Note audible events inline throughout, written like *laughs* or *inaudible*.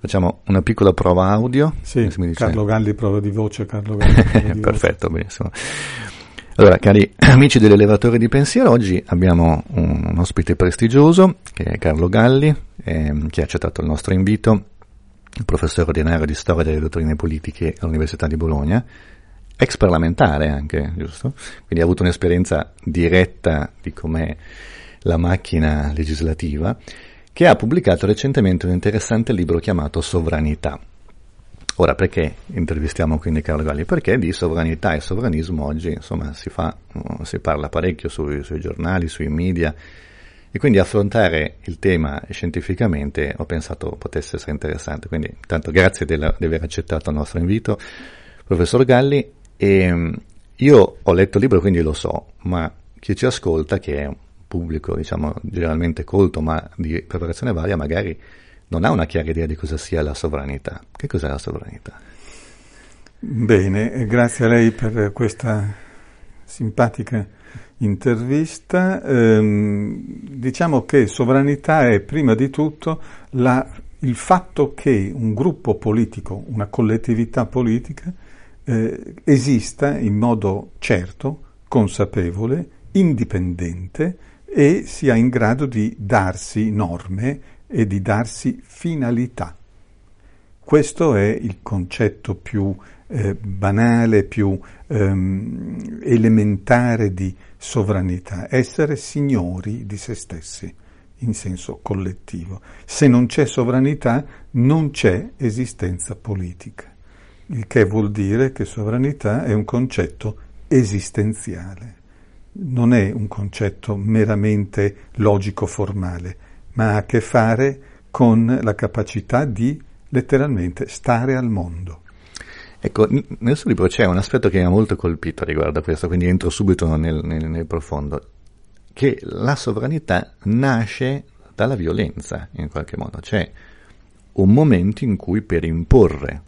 Facciamo una piccola prova audio. Sì, Carlo Galli, prova di voce, Carlo Galli. *laughs* Di Perfetto, voce. benissimo. Allora, cari *clears throat* amici dell'elevatore di pensiero, oggi abbiamo un, ospite prestigioso, che è Carlo Galli, ehm, che ha accettato il nostro invito, il professore ordinario di storia delle dottrine politiche all'Università di Bologna, ex parlamentare anche, giusto? Quindi ha avuto un'esperienza diretta di com'è la macchina legislativa che ha pubblicato recentemente un interessante libro chiamato Sovranità. Ora, perché intervistiamo quindi Carlo Galli? Perché di sovranità e sovranismo oggi, insomma, si, fa, si parla parecchio sui, sui giornali, sui media, e quindi affrontare il tema scientificamente ho pensato potesse essere interessante. Quindi, intanto, grazie della, di aver accettato il nostro invito, professor Galli. E, io ho letto il libro, quindi lo so, ma chi ci ascolta, che è pubblico, diciamo, generalmente colto, ma di preparazione varia, magari non ha una chiara idea di cosa sia la sovranità. Che cos'è la sovranità? Bene, grazie a lei per questa simpatica intervista. Ehm, diciamo che sovranità è prima di tutto la, il fatto che un gruppo politico, una collettività politica, eh, esista in modo certo, consapevole, indipendente, e sia in grado di darsi norme e di darsi finalità. Questo è il concetto più eh, banale, più ehm, elementare di sovranità, essere signori di se stessi in senso collettivo. Se non c'è sovranità non c'è esistenza politica, il che vuol dire che sovranità è un concetto esistenziale non è un concetto meramente logico-formale, ma ha a che fare con la capacità di letteralmente stare al mondo. Ecco, nel suo libro c'è un aspetto che mi ha molto colpito riguardo a questo, quindi entro subito nel, nel, nel profondo, che la sovranità nasce dalla violenza in qualche modo, c'è un momento in cui per imporre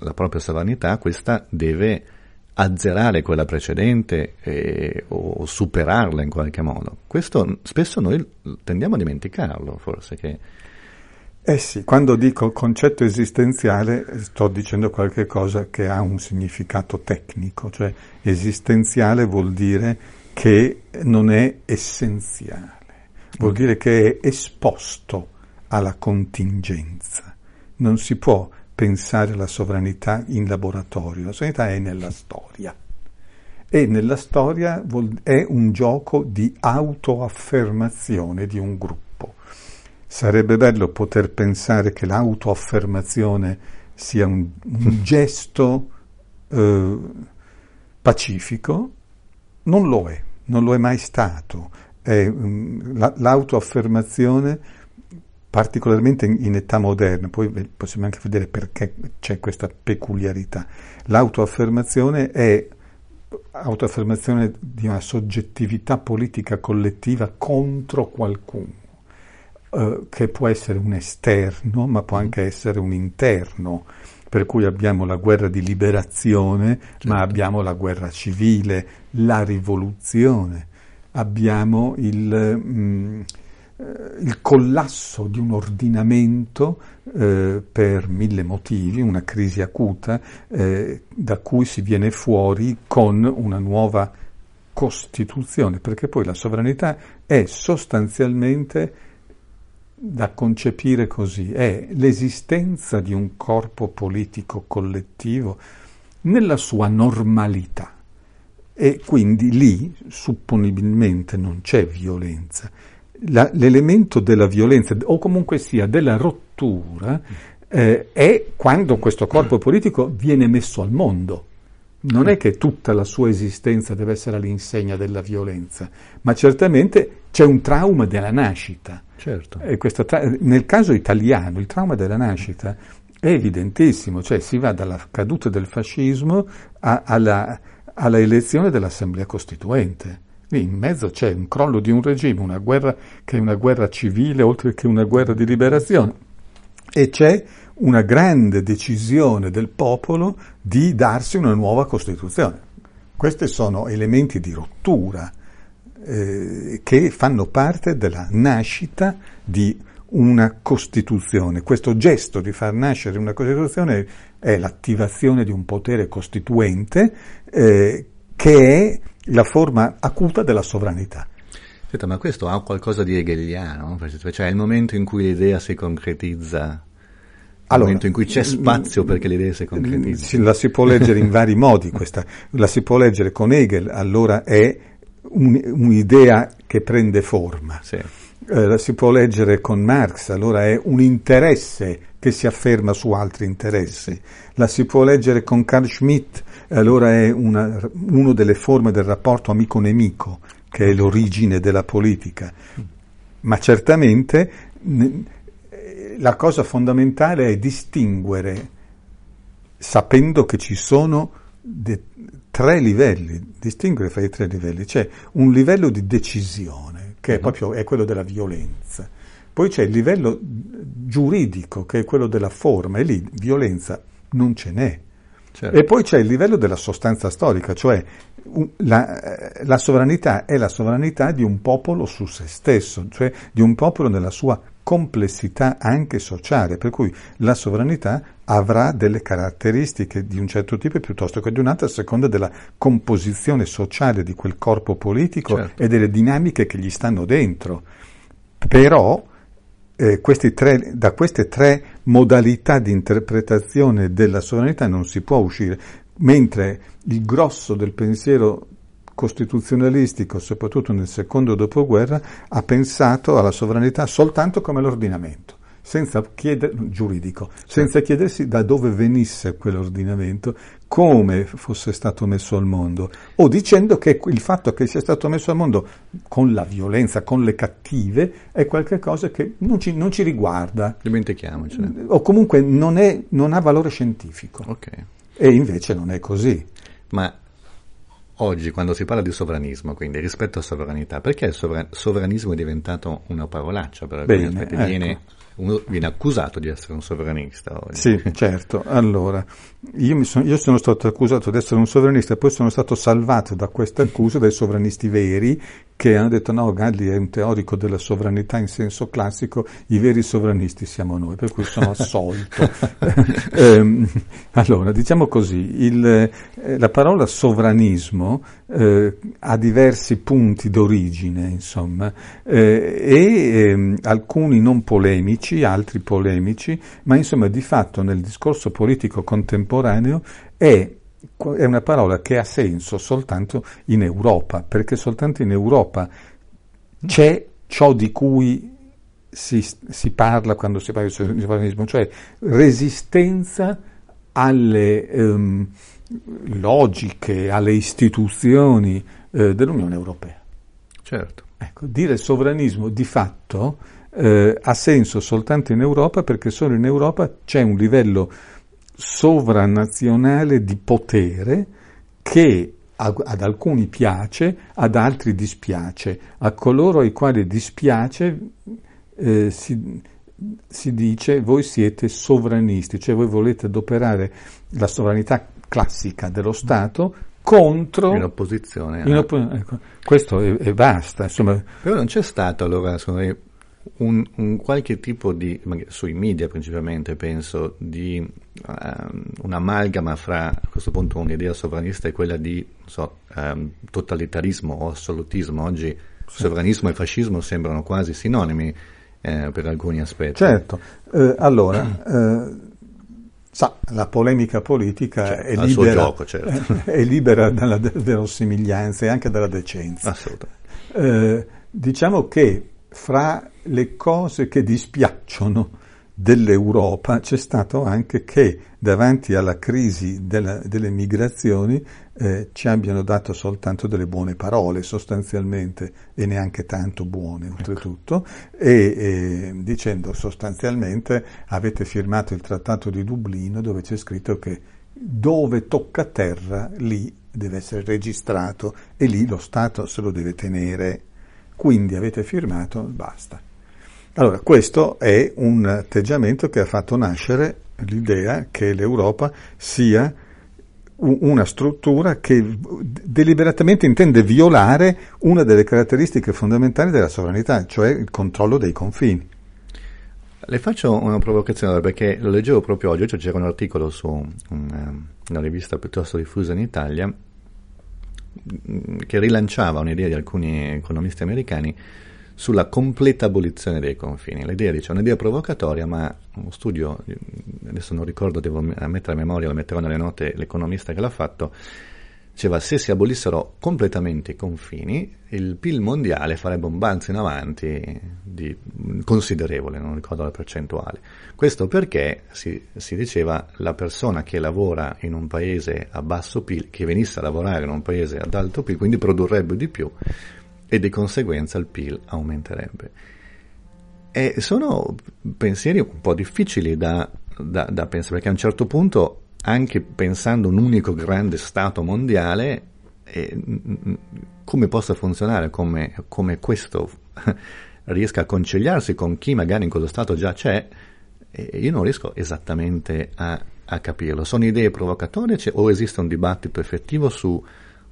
la propria sovranità questa deve azzerare quella precedente eh, o superarla in qualche modo. Questo spesso noi tendiamo a dimenticarlo, forse che... Eh sì, quando dico concetto esistenziale sto dicendo qualcosa che ha un significato tecnico, cioè esistenziale vuol dire che non è essenziale, vuol dire che è esposto alla contingenza. Non si può pensare alla sovranità in laboratorio, la sovranità è nella storia. E nella storia è un gioco di autoaffermazione di un gruppo. Sarebbe bello poter pensare che l'autoaffermazione sia un, un *laughs* gesto eh, pacifico, non lo è, non lo è mai stato. È, um, la, l'autoaffermazione particolarmente in, età moderna, poi possiamo anche vedere perché c'è questa peculiarità. L'autoaffermazione è autoaffermazione di una soggettività politica collettiva contro qualcuno, eh, che può essere un esterno, ma può anche essere un interno, per cui abbiamo la guerra di liberazione, certo. ma abbiamo la guerra civile, la rivoluzione, abbiamo il... Mh, mm, il collasso di un ordinamento eh, per mille motivi, una crisi acuta, eh, da cui si viene fuori con una nuova Costituzione, perché poi la sovranità è sostanzialmente da concepire così, è l'esistenza di un corpo politico collettivo nella sua normalità. E quindi lì supponibilmente non c'è violenza, la, l'elemento della violenza o comunque sia della rottura eh, è quando questo corpo politico viene messo al mondo. Non è che tutta la sua esistenza deve essere all'insegna della violenza, ma certamente c'è un trauma della nascita. Certo. Tra- nel caso italiano il trauma della nascita è evidentissimo, cioè si va dalla caduta del fascismo a- alla, alla elezione dell'Assemblea Costituente. Lì in mezzo c'è un crollo di un regime, una guerra che è una guerra civile oltre che una guerra di liberazione e c'è una grande decisione del popolo di darsi una nuova Costituzione. Questi sono elementi di rottura eh, che fanno parte della nascita di una Costituzione. Questo gesto di far nascere una Costituzione è l'attivazione di un potere costituente eh, che è la forma acuta della sovranità. Senta, ma questo ha qualcosa di hegeliano? Cioè è il momento in cui l'idea si concretizza al momento in cui c'è spazio perché le idee si concretizzino. La si può leggere in vari *laughs* modi questa, la si può leggere con Hegel, allora è un, un'idea che prende forma. Sì. Eh, la si può leggere con Marx, allora è un interesse che si afferma su altri interessi. La si può leggere con Carl Schmitt, allora è una, una delle forme del rapporto amico-nemico, che è l'origine della politica. Ma certamente la cosa fondamentale è distinguere, sapendo che ci sono de- tre livelli, distinguere fra i tre livelli. C'è un livello di decisione, che è mhm. proprio è quello della violenza. Poi c'è il livello giuridico, che è quello della forma, e lì violenza non ce n'è. Certo. E poi c'è il livello della sostanza storica, cioè la, la, sovranità è la sovranità di un popolo su se stesso, cioè di un popolo nella sua complessità anche sociale, per cui la sovranità avrà delle caratteristiche di un certo tipo piuttosto che di un'altra a seconda della composizione sociale di quel corpo politico certo. e delle dinamiche che gli stanno dentro. Però eh, tre, da queste tre modalità di interpretazione della sovranità non si può uscire, mentre il grosso del pensiero costituzionalistico, soprattutto nel secondo dopoguerra, ha pensato alla sovranità soltanto come l'ordinamento, senza chieder, giuridico, senza chiedersi da dove venisse quell'ordinamento, come fosse stato messo al mondo, o dicendo che il fatto che sia stato messo al mondo con la violenza, con le cattive, è qualcosa che non ci, non ci riguarda. Dimentichiamocene. O comunque non, è, non ha valore scientifico. Okay. E invece non è così. Ma Oggi, quando si parla di sovranismo, quindi rispetto a sovranità, perché il sovran- sovranismo è diventato una parolaccia per alcuni Bene, aspetti? Ecco. Uno viene accusato di essere un sovranista oggi. Sì, certo. Allora, io, sono, io, sono, stato accusato di essere un sovranista e poi sono stato salvato da queste accuse dai sovranisti veri che hanno detto no, Galli è un teorico della sovranità in senso classico, i veri sovranisti siamo noi, per cui sono assolto. *laughs* eh, allora, diciamo così, il, eh, la parola sovranismo eh, ha diversi punti d'origine, insomma, eh, e ehm, alcuni non polemici, altri polemici, ma insomma di fatto nel discorso politico contemporaneo è è una parola che ha senso soltanto in Europa, perché soltanto in Europa c'è ciò di cui si, si parla quando si parla di sovranismo, cioè resistenza alle um, logiche, alle istituzioni eh, dell'Unione Europea. Certo. Ecco, dire sovranismo di fatto eh, ha senso soltanto in Europa perché solo in Europa c'è un livello sovranazionale di potere che ad alcuni piace, ad altri dispiace. A coloro ai quali dispiace eh, si, si, dice voi siete sovranisti, cioè voi volete adoperare la sovranità classica dello Stato contro... In opposizione. In oppo- ecco, questo è, è basta. Insomma. Però non c'è stato allora, secondo me, un, un, qualche tipo di, sui media principalmente penso, di um, un'amalgama fra a questo punto un'idea sovranista e quella di so, um, totalitarismo o assolutismo. Oggi sì. sovranismo e fascismo sembrano quasi sinonimi eh, per alcuni aspetti. Certo, eh, allora... *clears throat* Eh, sa, la polemica politica cioè, è, libera, gioco, certo. *laughs* è, libera dalla verosimiglianza e anche dalla decenza. Assolutamente. Eh, diciamo che fra le cose che dispiacciono dell'Europa c'è stato anche che davanti alla crisi della, delle migrazioni eh, ci abbiano dato soltanto delle buone parole sostanzialmente e neanche tanto buone ecco. oltretutto ecco. e, e dicendo sostanzialmente avete firmato il trattato di Dublino dove c'è scritto che dove tocca terra lì deve essere registrato e lì lo Stato se lo deve tenere quindi avete firmato, basta. Allora, questo è un atteggiamento che ha fatto nascere l'idea che l'Europa sia una struttura che deliberatamente intende violare una delle caratteristiche fondamentali della sovranità, cioè il controllo dei confini. Le faccio una provocazione perché lo leggevo proprio oggi, cioè c'era un articolo su una, una rivista piuttosto diffusa in Italia che rilanciava un'idea di alcuni economisti americani sulla completa abolizione dei confini. L'idea dice, è un'idea provocatoria, ma uno studio, adesso non ricordo, devo mettere a memoria, lo metterò nelle note, l'economista che l'ha fatto, diceva se si abolissero completamente i confini, il PIL mondiale farebbe un balzo in avanti di, considerevole, non ricordo la percentuale. Questo perché si, si, diceva la persona che lavora in un paese a basso PIL, che venisse a lavorare in un paese ad alto PIL, quindi produrrebbe di più e di conseguenza il PIL aumenterebbe. E sono pensieri un po' difficili da, da, da pensare, perché a un certo punto anche pensando un unico grande Stato mondiale, eh, come possa funzionare, come, come, questo *laughs* riesca a conciliarsi con chi magari in quello Stato già c'è, eh, io non riesco esattamente a, a capirlo. Sono idee provocatorie o esiste un dibattito effettivo su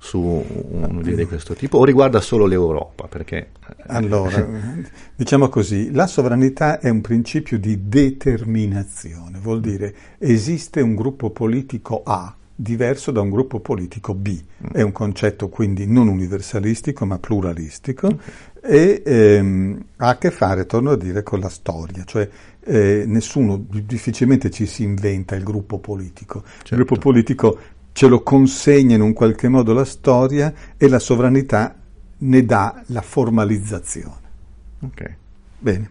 su un'idea di questo tipo o riguarda solo l'Europa? Perché... Allora, *laughs* diciamo così, la sovranità è un principio di determinazione, vuol dire esiste un gruppo politico A diverso da un gruppo politico B, è un concetto quindi non universalistico ma pluralistico e ehm, ha a che fare, torno a dire, con la storia, cioè eh, nessuno, difficilmente ci si inventa il gruppo politico, certo. il gruppo politico ce lo consegna in un qualche modo la storia e la sovranità ne dà la formalizzazione. Ok. Bene.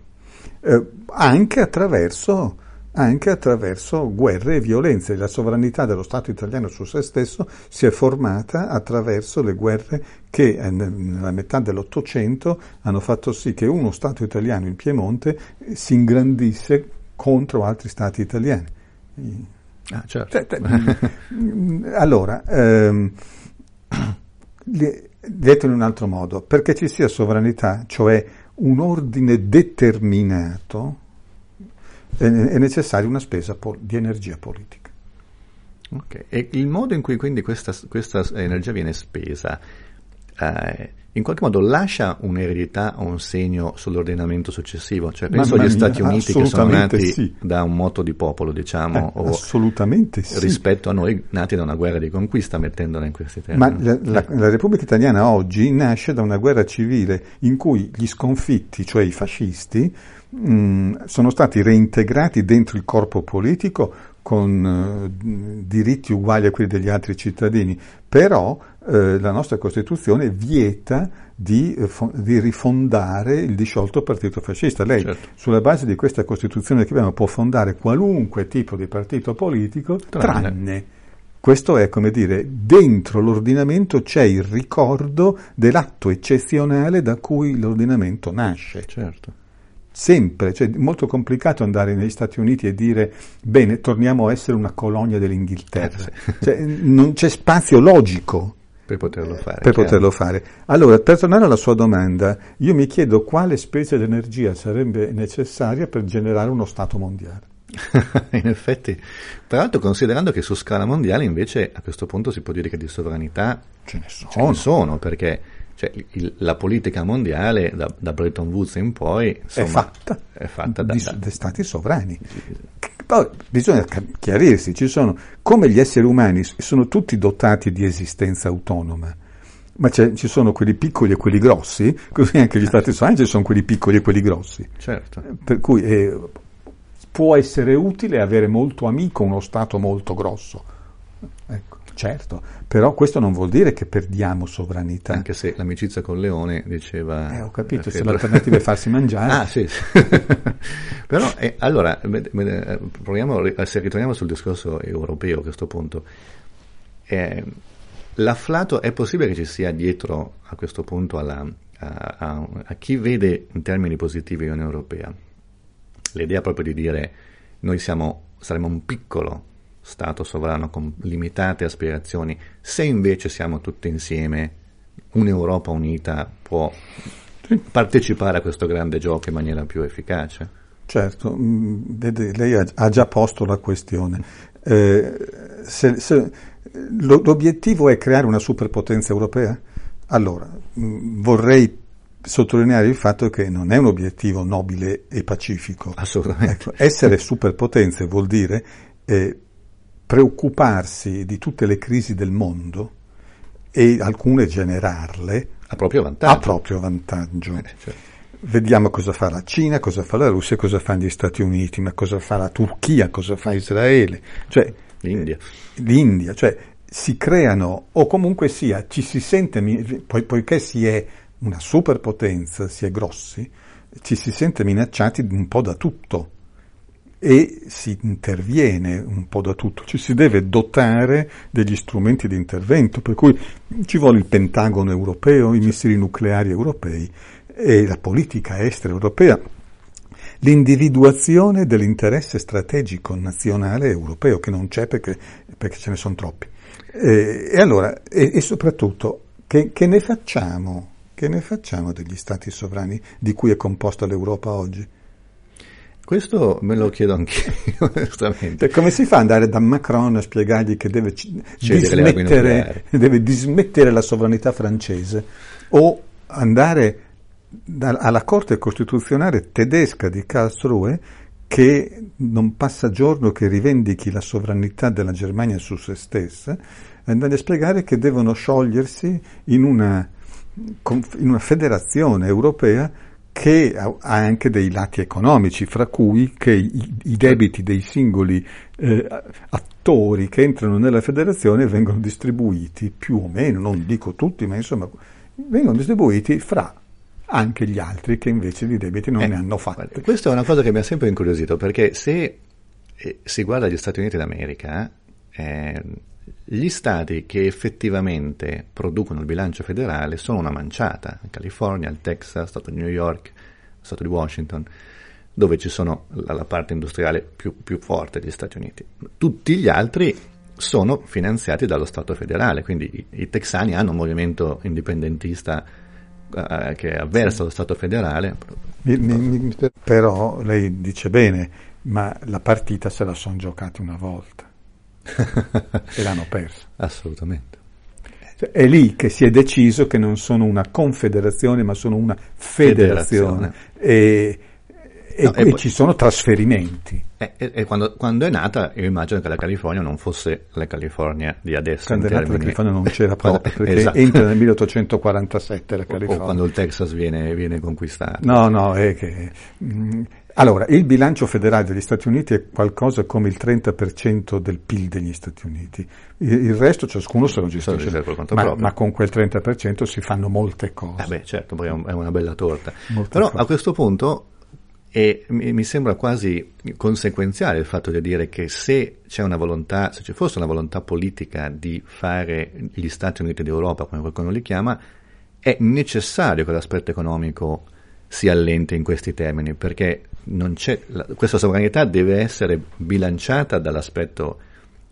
Eh, anche, attraverso, anche attraverso guerre e violenze. La sovranità dello Stato italiano su se stesso si è formata attraverso le guerre che eh, nella metà dell'Ottocento hanno fatto sì che uno Stato italiano in Piemonte si ingrandisse contro altri Stati italiani. Ah, certo. Cioè, allora, ehm, *clears throat* detto in un altro modo, perché ci sia sovranità, cioè un ordine determinato, è, è necessaria una spesa pol- di energia politica. Okay. E il modo in cui quindi questa, questa energia viene spesa eh, in qualche modo lascia un'eredità o un segno sull'ordinamento successivo. Cioè, penso agli Stati Uniti che sono nati sì. da un moto di popolo, diciamo, eh, assolutamente sì. rispetto a noi nati da una guerra di conquista, mettendola in questi termini. Ma la, la, la, Repubblica Italiana oggi nasce da una guerra civile in cui gli sconfitti, cioè i fascisti, mh, sono stati reintegrati dentro il corpo politico con uh, diritti uguali a quelli degli altri cittadini, però eh, la nostra Costituzione vieta di, eh, di, rifondare il disciolto partito fascista. Lei, certo. sulla base di questa Costituzione che abbiamo, può fondare qualunque tipo di partito politico, tranne. tranne. Questo è come dire, dentro l'ordinamento c'è il ricordo dell'atto eccezionale da cui l'ordinamento nasce. Certo sempre, cioè è molto complicato andare negli Stati Uniti e dire bene, torniamo a essere una colonia dell'Inghilterra, eh, cioè, non c'è spazio logico per poterlo fare. Per poterlo fare. Allora, per tornare alla sua domanda, io mi chiedo quale specie di energia sarebbe necessaria per generare uno Stato mondiale. *laughs* in effetti, tra l'altro considerando che su scala mondiale invece a questo punto si può dire che di sovranità ce ne sono, ce ne sono perché cioè, il, la politica mondiale da, da, Bretton Woods in poi insomma, è fatta, è fatta da, di, da, stati sovrani. Poi bisogna chiarirsi, ci sono, come gli esseri umani sono tutti dotati di esistenza autonoma, ma ci sono quelli piccoli e quelli grossi, così anche gli stati sovrani ci sono quelli piccoli e quelli grossi. Certo. Per cui eh, può essere utile avere molto amico uno Stato molto grosso. Ecco. Certo, però questo non vuol dire che perdiamo sovranità. Anche se l'amicizia con Leone diceva... Eh, ho capito, se l'alternativa è farsi mangiare. ah, sì. sì. *laughs* però, eh, allora, proviamo, se ritorniamo sul discorso europeo a questo punto, eh, l'afflato è possibile che ci sia dietro a questo punto alla, a, a, a chi vede in termini positivi l'Unione Europea l'idea proprio di dire noi siamo, saremo un piccolo Stato sovrano con limitate aspirazioni, se invece siamo tutti insieme, un'Europa unita può partecipare a questo grande gioco in maniera più efficace? Certo, mm, lei ha, già posto la questione. Eh, se, se, l'obiettivo è creare una superpotenza europea? Allora, mm, vorrei sottolineare il fatto che non è un obiettivo nobile e pacifico. Assolutamente. Ecco, essere superpotenze vuol dire eh, preoccuparsi di tutte le crisi del mondo e alcune generarle a proprio vantaggio. A proprio vantaggio. Eh, certo. Vediamo cosa fa la Cina, cosa fa la Russia, cosa fanno gli Stati Uniti, ma cosa fa la Turchia, cosa fa Israele, cioè l'India. L'India, cioè si creano, o comunque sia, ci si sente, poi, poiché si è una superpotenza, si è grossi, ci si sente minacciati un po' da tutto e si interviene un po' da tutto, ci si deve dotare degli strumenti di intervento, per cui ci vuole il Pentagono europeo, i missili nucleari europei e la politica estera europea, l'individuazione dell'interesse strategico nazionale europeo, che non c'è perché, perché ce ne sono troppi. E, e allora, e, e soprattutto, che, che, ne facciamo? Che ne facciamo degli stati sovrani di cui è composta l'Europa oggi? Questo me lo chiedo anch'io, *laughs* onestamente. Come si fa ad andare da Macron a spiegargli che deve dismettere, deve dismettere la sovranità francese o andare alla Corte Costituzionale tedesca di Karlsruhe che non passa giorno che rivendichi la sovranità della Germania su se stessa, andare a spiegare che devono sciogliersi in una, in una federazione europea che ha anche dei lati economici, fra cui che i, i debiti dei singoli eh, attori che entrano nella federazione vengono distribuiti più o meno, non dico tutti, ma insomma vengono distribuiti fra anche gli altri che invece di debiti non eh, ne hanno fatti. Questa è una cosa che mi ha sempre incuriosito, perché se eh, si guarda gli Stati Uniti d'America, eh, gli stati che effettivamente producono il bilancio federale sono una manciata, California, il Texas, Stato di New York, Stato di Washington, dove ci sono la, parte industriale più, più forte degli Stati Uniti. Tutti gli altri sono finanziati dallo Stato federale, quindi i, i texani hanno un movimento indipendentista eh, che avversa lo Stato federale. Mi, mi, però lei dice bene, ma la partita se la sono giocati una volta e l'hanno persa. Assolutamente. Cioè, è lì che si è deciso che non sono una confederazione, ma sono una federazione. federazione. E, e, no, e, poi, ci sono trasferimenti. E, e quando, quando, è nata, io immagino che la California non fosse la California di adesso. Quando è nata la California non *laughs* c'era proprio, perché esatto. entra nel 1847 la California. O quando il Texas viene, viene conquistato. No, no, è che... Mh, mm, allora, il bilancio federale degli Stati Uniti è qualcosa come il 30% del PIL degli Stati Uniti. Il, resto ciascuno se lo gestisce, ma, ma, con quel 30% si fanno molte cose. Eh beh, certo, poi è una bella torta. Molte Però cose. a questo punto e mi sembra quasi conseguenziale il fatto di dire che se c'è una volontà, se ci fosse una volontà politica di fare gli Stati Uniti d'Europa, come qualcuno li chiama, è necessario che l'aspetto economico si allente in questi termini, perché la, questa sovranità deve essere bilanciata dall'aspetto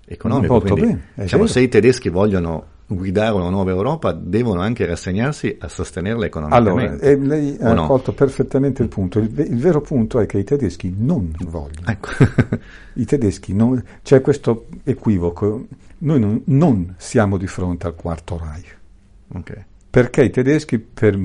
economico. Quindi, bene, diciamo, se i tedeschi vogliono guidare una nuova Europa devono anche rassegnarsi a sostenerla economicamente. Allora, lei ha no? colto perfettamente il punto. Il, il, vero punto è che i tedeschi non vogliono. Ecco. *laughs* I tedeschi non, c'è questo equivoco. Noi non, non, siamo di fronte al quarto Reich. Okay. Perché i tedeschi, per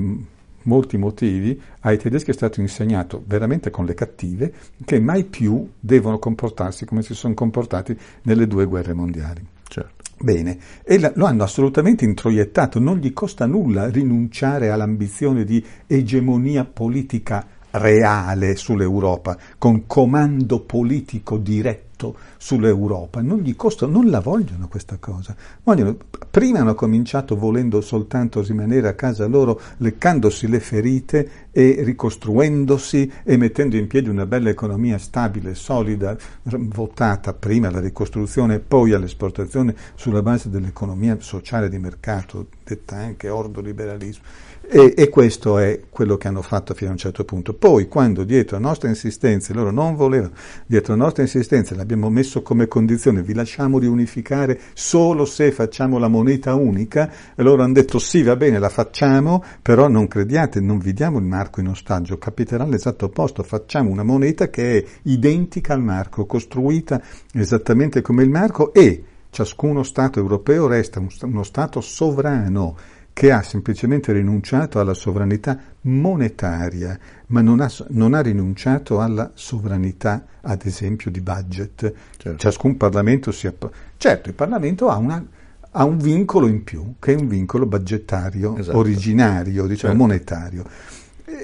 molti motivi, ai tedeschi è stato insegnato veramente con le cattive che mai più devono comportarsi come si sono comportati nelle due guerre mondiali. Certo. Bene, e lo hanno assolutamente introiettato, non gli costa nulla rinunciare all'ambizione di egemonia politica reale sull'Europa, con comando politico diretto tutto sull'Europa, non gli costa, non la vogliono questa cosa. Vogliono, prima hanno cominciato volendo soltanto rimanere a casa loro, leccandosi le ferite e ricostruendosi e mettendo in piedi una bella economia stabile, solida, votata prima alla ricostruzione e poi all'esportazione sulla base dell'economia sociale di mercato, detta anche ordoliberalismo. E, e, questo è quello che hanno fatto fino a un certo punto. Poi, quando dietro a nostre insistenze, loro non volevano, dietro a nostre insistenze l'abbiamo messo come condizione, vi lasciamo riunificare solo se facciamo la moneta unica, e loro hanno detto sì, va bene, la facciamo, però non crediate, non vi diamo il marco in ostaggio, capiterà l'esatto opposto, facciamo una moneta che è identica al marco, costruita esattamente come il marco e ciascuno Stato europeo resta uno Stato sovrano che ha semplicemente rinunciato alla sovranità monetaria, ma non ha, non ha rinunciato alla sovranità, ad esempio, di budget. Certo. Ciascun Parlamento si app- Certo, il Parlamento ha, una, ha, un vincolo in più, che è un vincolo budgetario, esatto. originario, diciamo, certo. monetario.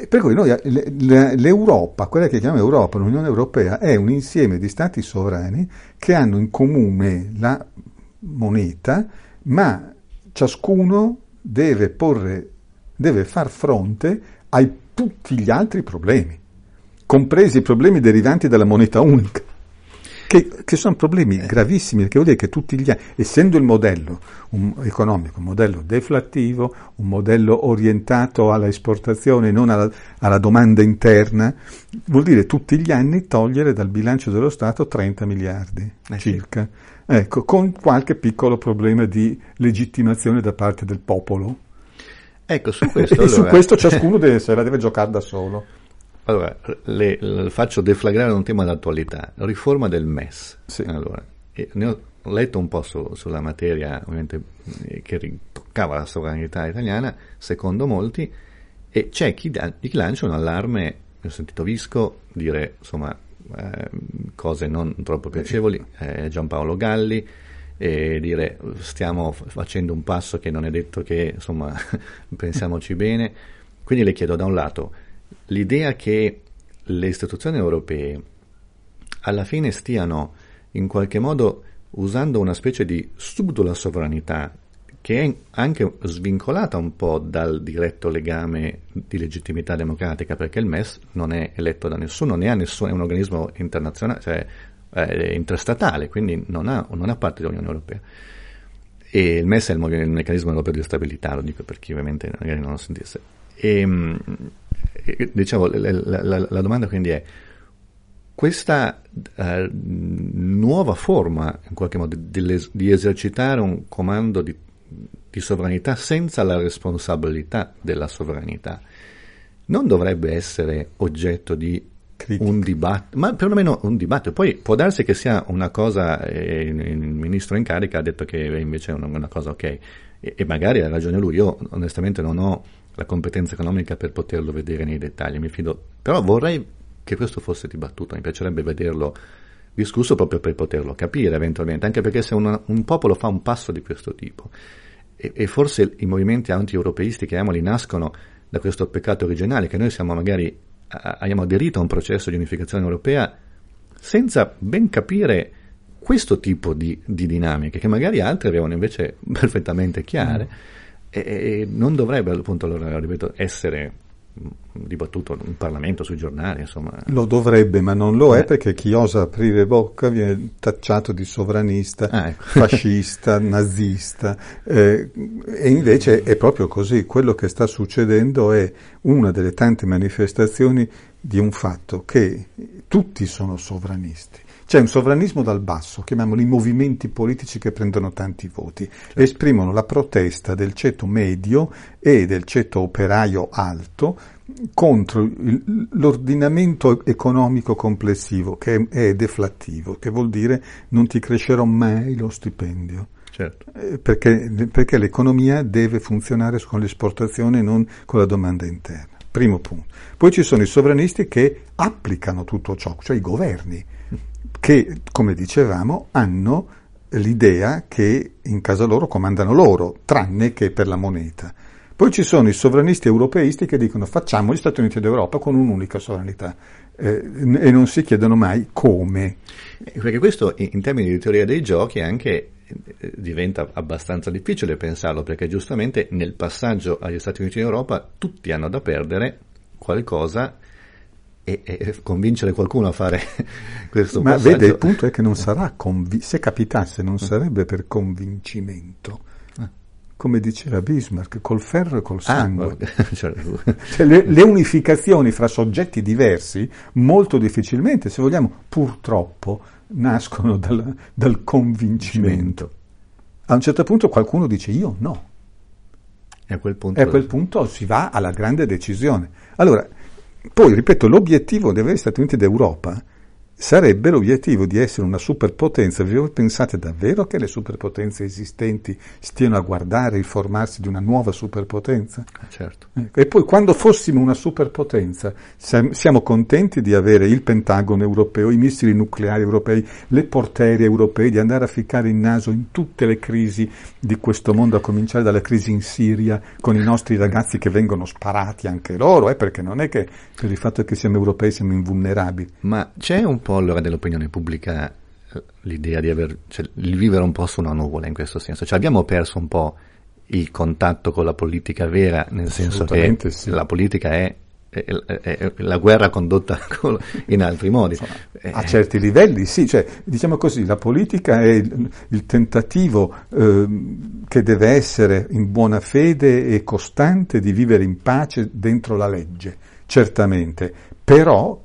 Per cui noi, l'Europa, quella che chiamiamo Europa, l'Unione Europea, è un insieme di stati sovrani che hanno in comune la moneta, ma ciascuno deve, porre, deve far fronte a tutti gli altri problemi, compresi i problemi derivanti dalla moneta unica che, che, sono problemi eh. gravissimi, perché vuol dire che tutti gli anni, essendo il modello un, economico, un modello deflattivo, un modello orientato alla esportazione e non alla, alla, domanda interna, vuol dire tutti gli anni togliere dal bilancio dello Stato 30 miliardi eh circa. Sì. Ecco, con qualche piccolo problema di legittimazione da parte del popolo. Ecco, su *laughs* questo, e allora... su questo *laughs* ciascuno deve, se la deve giocare da solo. Allora, le, le faccio deflagrare un tema d'attualità, riforma del MES. Sì. Allora, ne ho letto un po' su, sulla materia, ovviamente, eh, che toccava la sovranità italiana, secondo molti, e c'è chi, da, chi lancia un allarme, ho sentito Visco dire, insomma, eh, cose non troppo piacevoli, eh, Giampaolo Galli, e dire stiamo facendo un passo che non è detto che, insomma, *laughs* pensiamoci bene. Quindi le chiedo da un lato, l'idea che le istituzioni europee alla fine stiano in qualche modo usando una specie di subdola sovranità che è anche svincolata un po' dal diretto legame di legittimità democratica, perché il MES non è eletto da nessuno, né ha nessuno, è un organismo internazionale, cioè è interstatale, quindi non ha, non ha parte dell'Unione Europea. E il MES è il, meccanismo europeo di stabilità, lo dico per chi ovviamente magari non lo sentisse. E, ehm, diciamo, la, la, la, domanda quindi è, questa uh, nuova forma, in qualche modo, di, di esercitare un comando di, di, sovranità senza la responsabilità della sovranità, non dovrebbe essere oggetto di Critica. un dibattito, ma perlomeno un dibattito. Poi può darsi che sia una cosa, eh, il ministro in carica ha detto che invece è una, una cosa ok, e, e magari ha ragione lui. Io onestamente non ho la competenza economica per poterlo vedere nei dettagli, mi fido. Però vorrei che questo fosse dibattuto, mi piacerebbe vederlo discusso proprio per poterlo capire eventualmente, anche perché se una, un popolo fa un passo di questo tipo, e, e forse i movimenti anti-europeisti, chiamiamoli, nascono da questo peccato originale, che noi siamo magari, abbiamo aderito a un processo di unificazione europea senza ben capire questo tipo di, di dinamiche, che magari altri avevano invece *laughs* perfettamente chiare. Mm e, e non dovrebbe appunto allora, ripeto, essere dibattuto in Parlamento, sui giornali, insomma. Lo dovrebbe, ma non lo è eh. perché chi osa aprire bocca viene tacciato di sovranista, ah, ecco. *laughs* fascista, nazista. Eh, e invece è proprio così. Quello che sta succedendo è una delle tante manifestazioni di un fatto che tutti sono sovranisti. C'è un sovranismo dal basso, chiamiamoli movimenti politici che prendono tanti voti, certo. esprimono la protesta del ceto medio e del ceto operaio alto contro il, l'ordinamento economico complessivo che è, è deflattivo, che vuol dire non ti crescerà mai lo stipendio. Certo. Eh, perché, perché, l'economia deve funzionare con l'esportazione e non con la domanda interna. Primo punto. Poi ci sono i sovranisti che applicano tutto ciò, cioè i governi che, come dicevamo, hanno l'idea che in casa loro comandano loro, tranne che per la moneta. Poi ci sono i sovranisti europeisti che dicono facciamo gli Stati Uniti d'Europa con un'unica sovranità eh, e non si chiedono mai come. Eh, perché questo in termini di teoria dei giochi anche eh, diventa abbastanza difficile pensarlo perché giustamente nel passaggio agli Stati Uniti d'Europa tutti hanno da perdere qualcosa e, e, convincere qualcuno a fare *laughs* questo Ma passaggio. vede, il punto è che non sarà convi- se capitasse non sarebbe per convincimento. Ah. Come diceva Bismarck, col ferro e col ah, sangue. *laughs* *laughs* Ah, cioè, le, le, unificazioni fra soggetti diversi molto difficilmente, se vogliamo, purtroppo, nascono dal, dal convincimento. A un certo punto qualcuno dice io no. E a quel punto, a quel punto si va alla grande decisione. Allora, poi, ripeto, l'obiettivo degli Stati Uniti d'Europa sarebbe l'obiettivo di essere una superpotenza. Vi pensate davvero che le superpotenze esistenti stiano a guardare il formarsi di una nuova superpotenza? Ah, certo. Ecco. E poi quando fossimo una superpotenza siamo contenti di avere il Pentagono europeo, i missili nucleari europei, le porterie europee, di andare a ficcare il naso in tutte le crisi di questo mondo, a cominciare dalla crisi in Siria, con i nostri ragazzi che vengono sparati anche loro, eh, perché non è che per il fatto che siamo europei siamo invulnerabili. Ma c'è un po' allora nell'opinione pubblica eh, l'idea di, aver, cioè, di vivere un po' su una nuvola in questo senso. Cioè abbiamo perso un po' il contatto con la politica vera, nel senso che sì. la politica è, è, è, la guerra condotta *laughs* in altri modi. A certi livelli sì, cioè, diciamo così, la politica è il, il tentativo eh, che deve essere in buona fede e costante di vivere in pace dentro la legge, certamente, però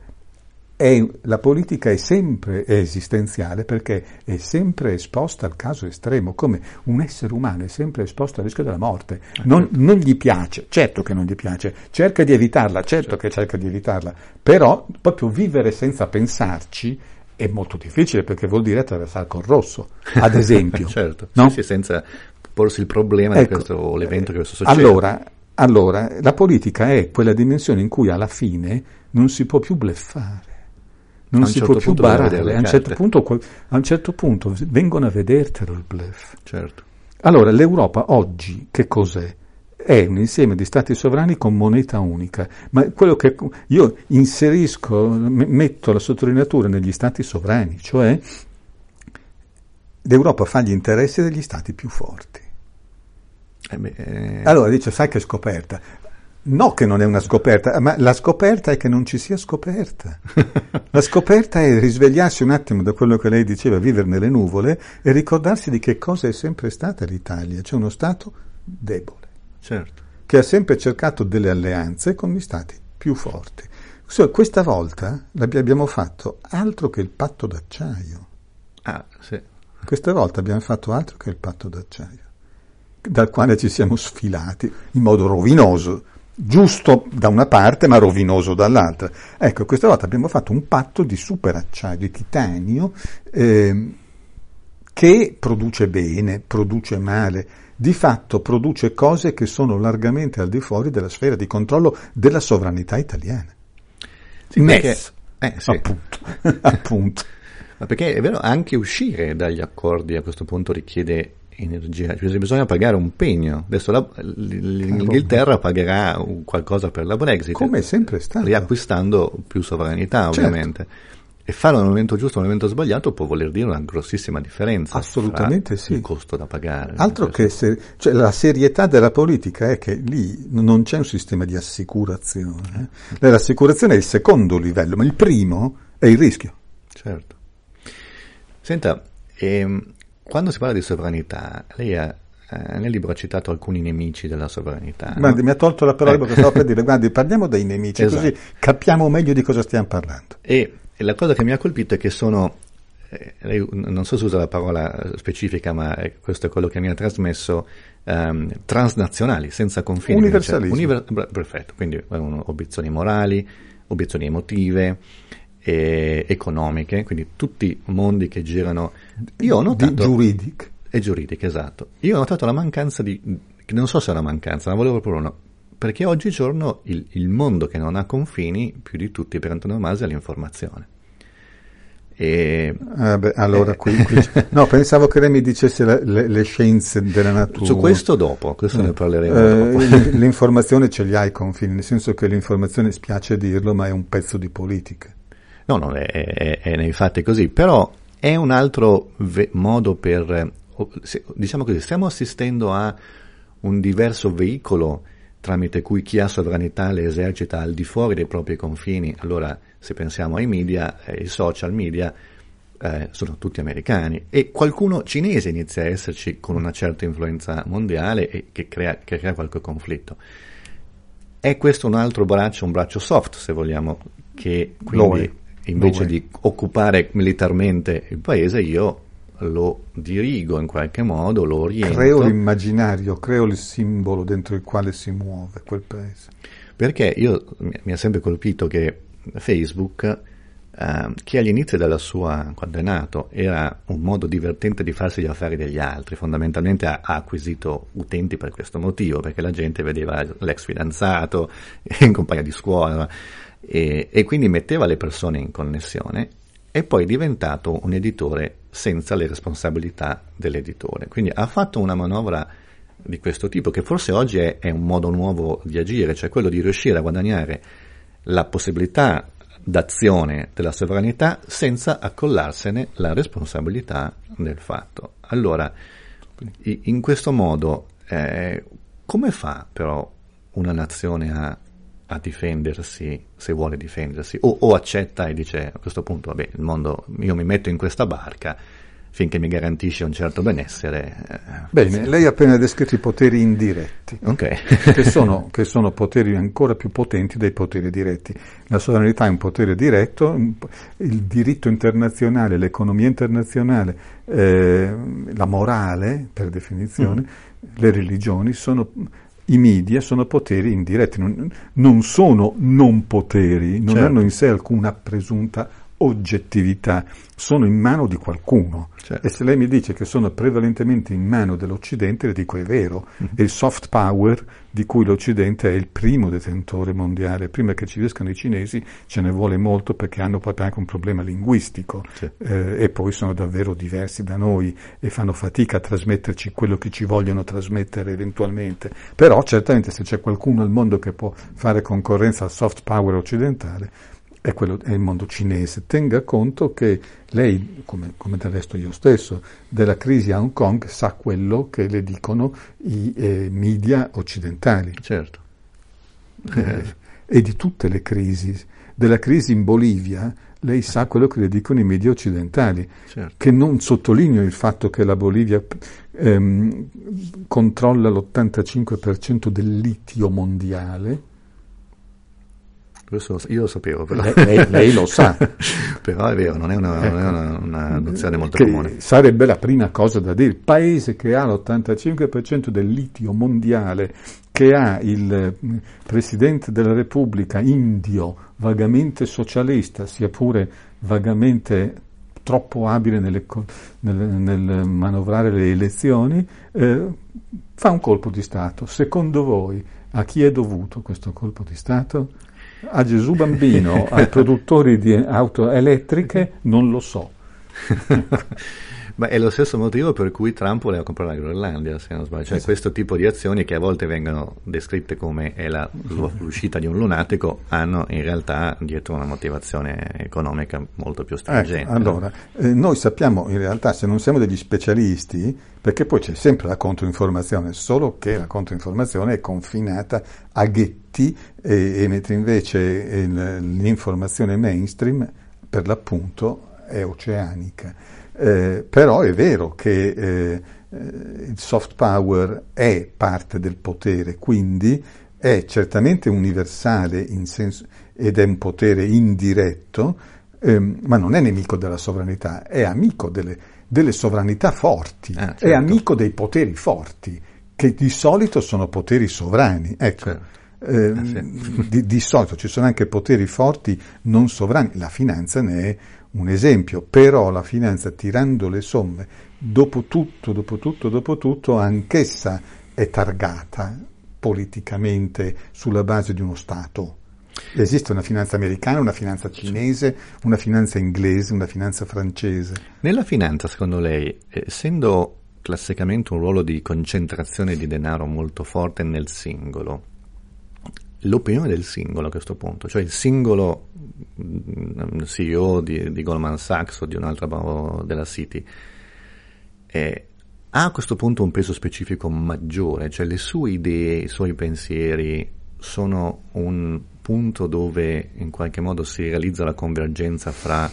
è, la politica è sempre esistenziale perché è sempre esposta al caso estremo, come un essere umano è sempre esposto al rischio della morte. Non, non gli piace, certo che non gli piace, cerca di evitarla, certo, certo. che cerca di evitarla, però proprio vivere senza pensarci è molto difficile perché vuol dire attraversare col rosso, ad esempio. *laughs* certo, no? sì, senza porsi il problema ecco, di questo, l'evento che questo succede. Allora, allora, la politica è quella dimensione in cui alla fine non si può più bleffare non si certo può più barare. A un, certo punto, a un certo punto vengono a vedertelo il bluff. Certo. Allora, l'Europa oggi che cos'è? È un insieme di stati sovrani con moneta unica, ma quello che io inserisco, metto la sottolineatura negli stati sovrani, cioè l'Europa fa gli interessi degli stati più forti. Eh beh, eh... Allora dice, sai che scoperta? No che non è una scoperta, ma la scoperta è che non ci sia scoperta. *laughs* La scoperta è risvegliarsi un attimo da quello che lei diceva, vivere nelle nuvole e ricordarsi di che cosa è sempre stata l'Italia, cioè uno Stato debole, certo. che ha sempre cercato delle alleanze con gli Stati più forti. Questa volta abbiamo fatto altro che il patto d'acciaio. Ah, sì. Questa volta abbiamo fatto altro che il patto d'acciaio, dal quale ci siamo sfilati in modo rovinoso giusto da una parte ma rovinoso dall'altra. Ecco, questa volta abbiamo fatto un patto di superacciaio, di titanio, eh, che produce bene, produce male, di fatto produce cose che sono largamente al di fuori della sfera di controllo della sovranità italiana. Sì, perché, eh, sì. appunto, *laughs* appunto. *laughs* Ma perché è vero, anche uscire dagli accordi a questo punto richiede energia, cioè bisogna pagare un pegno. Adesso la, l'Inghilterra pagherà qualcosa per la Brexit. Come è sempre stato. Riacquistando più sovranità, certo. ovviamente. E farlo nel momento giusto o nel momento sbagliato può voler dire una grossissima differenza. Assolutamente sì. Il costo da pagare. Altro che se, cioè, la serietà della politica è che lì non c'è un sistema di assicurazione. Eh. L'assicurazione è il secondo livello, ma il primo è il rischio. Certo. Senta, ehm, quando si parla di sovranità, lei ha, eh, nel libro ha citato alcuni nemici della sovranità. Guardi, no? mi ha tolto la parola perché stavo per dire, guardi, parliamo dei nemici, esatto. così capiamo meglio di cosa stiamo parlando. E, e la cosa che mi ha colpito è che sono, eh, lei, non so se usa la parola specifica, ma questo è quello che mi ha trasmesso, um, transnazionali, senza confini. Universalismo. Cioè, univer- perfetto, quindi eh, obiezioni morali, obiezioni emotive, e economiche, quindi tutti mondi che girano. Io ho notato. Di. E giuridiche, esatto. Io ho notato la mancanza di. non so se è una mancanza, ma volevo proprio uno. Perché oggigiorno il, il mondo che non ha confini, più di tutti per antonomasia, è l'informazione. E, ah beh, allora, eh, qui, qui *laughs* no, pensavo che lei mi dicesse la, le, le, scienze della natura. Su questo dopo, questo eh, ne parleremo eh, dopo. L'informazione ce li ha i confini, nel senso che l'informazione, spiace dirlo, ma è un pezzo di politica. No, no, è, è, è nei fatti così, però è un altro ve- modo per, diciamo così, stiamo assistendo a un diverso veicolo tramite cui chi ha sovranità le esercita al di fuori dei propri confini. Allora, se pensiamo ai media, eh, i social media eh, sono tutti americani e qualcuno cinese inizia a esserci con una certa influenza mondiale e che crea, che crea qualche conflitto. È questo un altro braccio, un braccio soft, se vogliamo, che quindi invece di occupare militarmente il paese, io lo dirigo in qualche modo, lo oriento. Creo l'immaginario, creo il simbolo dentro il quale si muove quel paese. Perché io mi ha sempre colpito che Facebook uh, che agli inizi della sua, quando è nato, era un modo divertente di farsi gli affari degli altri, fondamentalmente ha, ha acquisito utenti per questo motivo, perché la gente vedeva l'ex fidanzato *laughs* in compagnia di scuola e, e quindi metteva le persone in connessione e poi è diventato un editore senza le responsabilità dell'editore. Quindi ha fatto una manovra di questo tipo, che forse oggi è, è, un modo nuovo di agire, cioè quello di riuscire a guadagnare la possibilità d'azione della sovranità senza accollarsene la responsabilità del fatto. Allora, in questo modo, eh, come fa però una nazione a, a, difendersi se vuole difendersi? O, o accetta e dice a questo punto, vabbè, il mondo, io mi metto in questa barca finché mi garantisce un certo benessere. Eh, Bene, lei ha appena descritto i poteri indiretti, okay. che, sono, che, sono, poteri ancora più potenti dei poteri diretti. La sovranità è un potere diretto, il diritto internazionale, l'economia internazionale, eh, la morale, per definizione, mm. le religioni sono i media sono poteri indiretti, non, non sono non poteri, non certo. hanno in sé alcuna presunta oggettività, sono in mano di qualcuno. Certo. E se lei mi dice che sono prevalentemente in mano dell'Occidente, le dico è vero. Mm-hmm. E il soft power di cui l'Occidente è il primo detentore mondiale. Prima che ci riescano i cinesi ce ne vuole molto perché hanno proprio anche un problema linguistico certo. eh, e poi sono davvero diversi da noi e fanno fatica a trasmetterci quello che ci vogliono trasmettere eventualmente. Però certamente se c'è qualcuno al mondo che può fare concorrenza al soft power occidentale, è, quello, è il mondo cinese. Tenga conto che lei, come, come, del resto io stesso, della crisi a Hong Kong sa quello che le dicono i eh, media occidentali. Certo. Eh, e di tutte le crisi. Della crisi in Bolivia, lei sa quello che le dicono i media occidentali, certo. che non sottolineo il fatto che la Bolivia ehm, controlla l'85% del litio mondiale, io lo sapevo, però. Lei, lei, lei lo sa. *laughs* però è vero, non è una, ecco. non è una, una nozione molto che comune. Sarebbe la prima cosa da dire. Il paese che ha l'85% del litio mondiale, che ha il mm, Presidente della Repubblica indio, vagamente socialista, sia pure vagamente troppo abile nelle, nel, nel, manovrare le elezioni, eh, fa un colpo di Stato. Secondo voi a chi è dovuto questo colpo di Stato? A Gesù Bambino, ai produttori di auto elettriche, non lo so. *laughs* Ma è lo stesso motivo per cui Trump voleva comprare la Groenlandia, se non sbaglio. Cioè esatto. questo tipo di azioni che a volte vengono descritte come la, l'uscita di un lunatico, hanno in realtà dietro una motivazione economica molto più stringente. Ecco, allora, eh, noi sappiamo in realtà, se non siamo degli specialisti, perché poi c'è sempre la controinformazione, solo che la controinformazione è confinata a ghetti e, e mentre invece eh, l'informazione mainstream, per l'appunto, è oceanica. Eh, però è vero che eh, eh, il soft power è parte del potere, quindi è certamente universale senso, ed è un potere indiretto, ehm, ma non è nemico della sovranità, è amico delle, delle sovranità forti, ah, certo. è amico dei poteri forti, che di solito sono poteri sovrani. Ecco. Certo. Eh, ah, sì. di, di, solito ci sono anche poteri forti non sovrani, la finanza ne è un esempio, però la finanza tirando le somme, dopo tutto, dopo tutto, dopo tutto, anch'essa è targata politicamente sulla base di uno Stato. Esiste una finanza americana, una finanza cinese, una finanza inglese, una finanza francese. Nella finanza, secondo lei, essendo classicamente un ruolo di concentrazione di denaro molto forte nel singolo, l'opinione del singolo a questo punto, cioè il singolo mm, CEO di, di Goldman Sachs o di un'altra della City, eh, ha a questo punto un peso specifico maggiore, cioè le sue idee, i suoi pensieri sono un punto dove in qualche modo si realizza la convergenza fra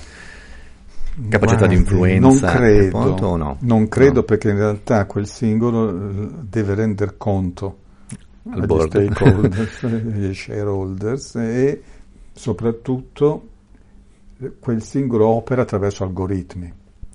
capacità Guardi, di influenza non credo, no? non credo no. perché in realtà quel singolo eh, deve render conto al board. stakeholders, *laughs* agli shareholders e soprattutto quel singolo opera attraverso algoritmi.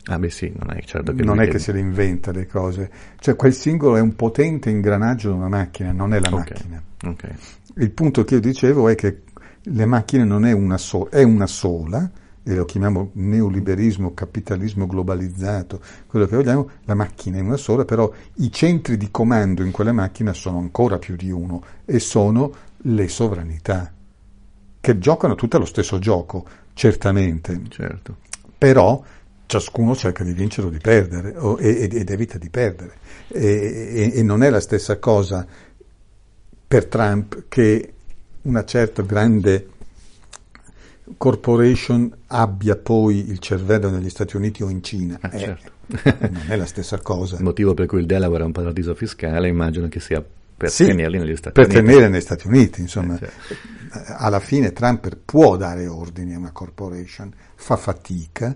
Ah beh sì, non è certo che non è che se le inventa le cose, cioè quel singolo è un potente ingranaggio di una macchina, non è la okay. macchina. Okay. Il punto che io dicevo è che le macchine non è una, so- è una sola, e lo chiamiamo neoliberismo, capitalismo globalizzato, quello che vogliamo, la macchina è una sola, però i centri di comando in quella macchina sono ancora più di uno e sono le sovranità, che giocano tutte allo stesso gioco, certamente. Certo. Però ciascuno cerca di vincere o di perdere, o, ed, ed, evita di perdere. E, e, e non è la stessa cosa per Trump che una certa grande corporation abbia poi il cervello negli Stati Uniti o in Cina. Ah, eh, certo. non è la stessa cosa. Il motivo per cui il Delaware è un paradiso fiscale immagino che sia per sì, tenerli negli Stati per Uniti. Per tenere negli Stati Uniti, insomma. Eh, certo. Alla fine Trump può dare ordini a una corporation, fa fatica,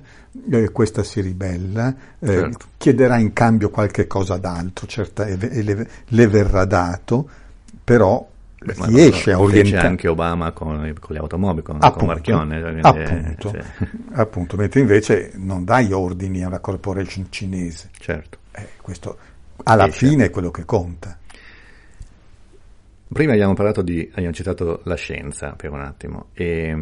eh, questa si ribella, eh, certo. chiederà in cambio qualche cosa d'altro, certa, e le, le verrà dato, però Beh, riesce a orientare. anche Obama con, con, le automobili, con, appunto, con Marchionne. Quindi, appunto, cioè. appunto, mentre invece non dai ordini a una corporation cinese. Certo. Eh, questo alla fine è quello che conta. Prima abbiamo parlato di, abbiamo citato la scienza per un attimo, e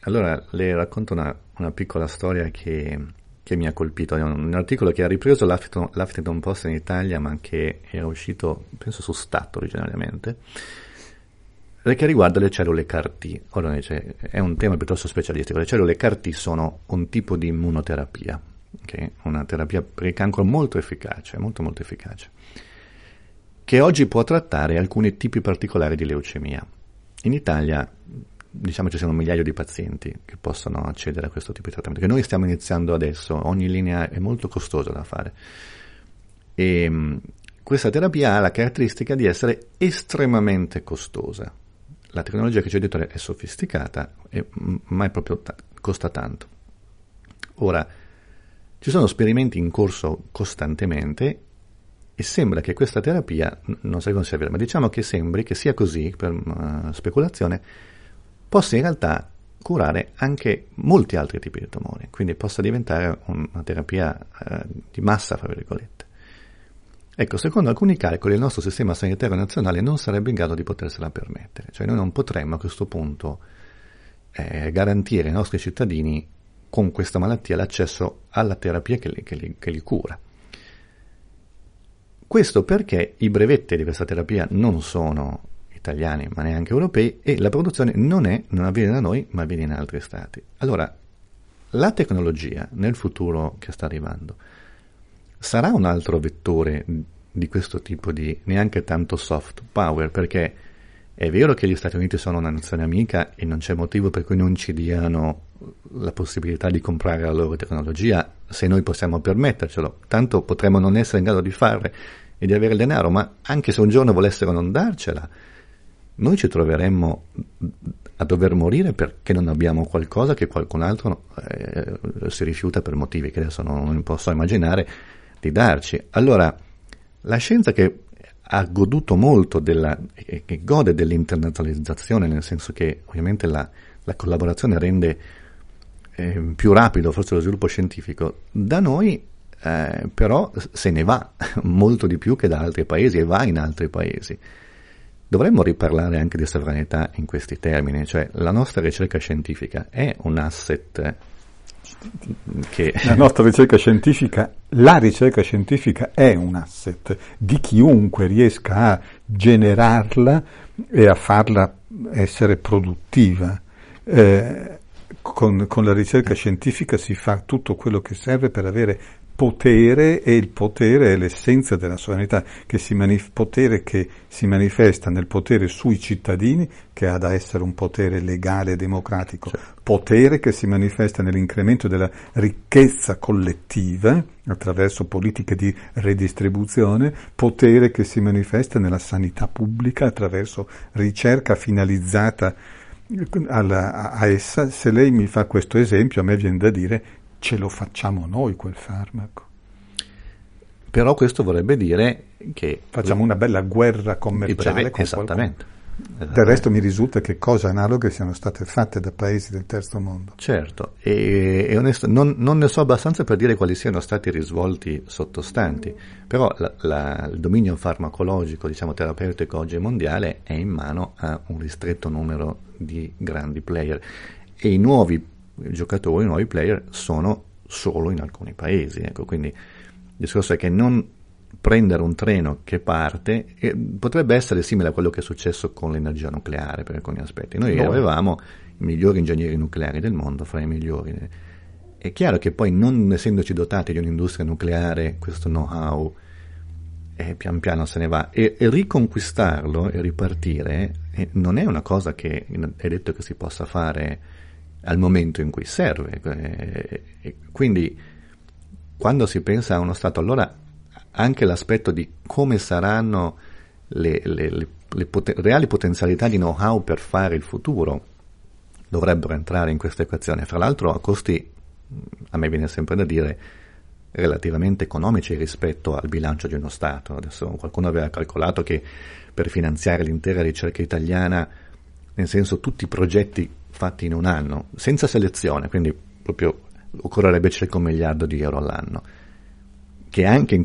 allora le racconto una, una piccola storia che, che, mi ha colpito. È un, un articolo che ha ripreso l'Huffington Post in Italia, ma che era uscito, penso, su Stato originariamente, che riguarda le cellule CAR-T. Ora dice, è un tema piuttosto specialistico. Le cellule CAR-T sono un tipo di immunoterapia, okay? una terapia per il cancro molto efficace, molto molto efficace che oggi può trattare alcuni tipi particolari di leucemia. In Italia diciamo ci sono un migliaio di pazienti che possono accedere a questo tipo di trattamento, che noi stiamo iniziando adesso, ogni linea è molto costosa da fare. E mh, questa terapia ha la caratteristica di essere estremamente costosa. La tecnologia che ho detto è sofisticata, e, ma è proprio t- costa tanto. Ora, ci sono esperimenti in corso costantemente e sembra che questa terapia, non so come sia vero, ma diciamo che sembri che sia così, per uh, speculazione, possa in realtà curare anche molti altri tipi di tumori, quindi possa diventare una terapia uh, di massa, fra virgolette. Ecco, secondo alcuni calcoli il nostro sistema sanitario nazionale non sarebbe in grado di potersela permettere, cioè noi non potremmo a questo punto eh, garantire ai nostri cittadini con questa malattia l'accesso alla terapia che li, che li, che li cura. Questo perché i brevetti di questa terapia non sono italiani ma neanche europei e la produzione non, è, non avviene da noi ma avviene in altri stati. Allora, la tecnologia nel futuro che sta arrivando sarà un altro vettore di questo tipo di neanche tanto soft power perché è vero che gli Stati Uniti sono una nazione amica e non c'è motivo per cui non ci diano la possibilità di comprare la loro tecnologia se noi possiamo permettercelo, tanto potremmo non essere in grado di fare e di avere il denaro, ma anche se un giorno volessero non darcela, noi ci troveremmo a dover morire perché non abbiamo qualcosa che qualcun altro eh, si rifiuta per motivi che adesso non, non posso immaginare di darci. Allora, la scienza che ha goduto molto della, che gode dell'internazionalizzazione, nel senso che ovviamente la, la collaborazione rende eh, più rapido forse lo sviluppo scientifico, da noi eh, però se ne va *laughs* molto di più che da altri paesi e va in altri paesi. Dovremmo riparlare anche di sovranità in questi termini, cioè la nostra ricerca scientifica è un asset che... La nostra ricerca scientifica, la ricerca scientifica è un asset di chiunque riesca a generarla e a farla essere produttiva. Eh, con, con, la ricerca scientifica si fa tutto quello che serve per avere potere e il potere è l'essenza della sovranità, che si manif- potere che si manifesta nel potere sui cittadini, che ha da essere un potere legale e democratico, certo. potere che si manifesta nell'incremento della ricchezza collettiva attraverso politiche di redistribuzione, potere che si manifesta nella sanità pubblica attraverso ricerca finalizzata alla, a essa. Se lei mi fa questo esempio, a me viene da dire ce lo facciamo noi quel farmaco. Però questo vorrebbe dire che... Facciamo una bella guerra commerciale con Esattamente. Esattamente. Del resto mi risulta che cose analoghe siano state fatte da paesi del terzo mondo. Certo, e, e onesto, non, non, ne so abbastanza per dire quali siano stati i risvolti sottostanti, però la, la, il dominio farmacologico, diciamo terapeutico oggi mondiale è in mano a un ristretto numero di grandi player e i nuovi giocatori, nuovi player sono solo in alcuni paesi. Ecco, quindi il discorso è che non prendere un treno che parte potrebbe essere simile a quello che è successo con l'energia nucleare per alcuni aspetti. Noi no. avevamo i migliori ingegneri nucleari del mondo, fra i migliori. È chiaro che poi non essendoci dotati di un'industria nucleare, questo know-how eh, pian piano se ne va e, e riconquistarlo e ripartire eh, non è una cosa che è detto che si possa fare al momento in cui serve. Eh, quindi quando si pensa a uno Stato, allora anche l'aspetto di come saranno le, le, le, le pot- reali potenzialità di know-how per fare il futuro dovrebbero entrare in questa equazione. Fra l'altro a costi, a me viene sempre da dire, relativamente economici rispetto al bilancio di uno Stato. Adesso qualcuno aveva calcolato che per finanziare l'intera ricerca italiana, nel senso tutti i progetti fatti in un anno, senza selezione, quindi proprio occorrerebbe circa un miliardo di euro all'anno, che anche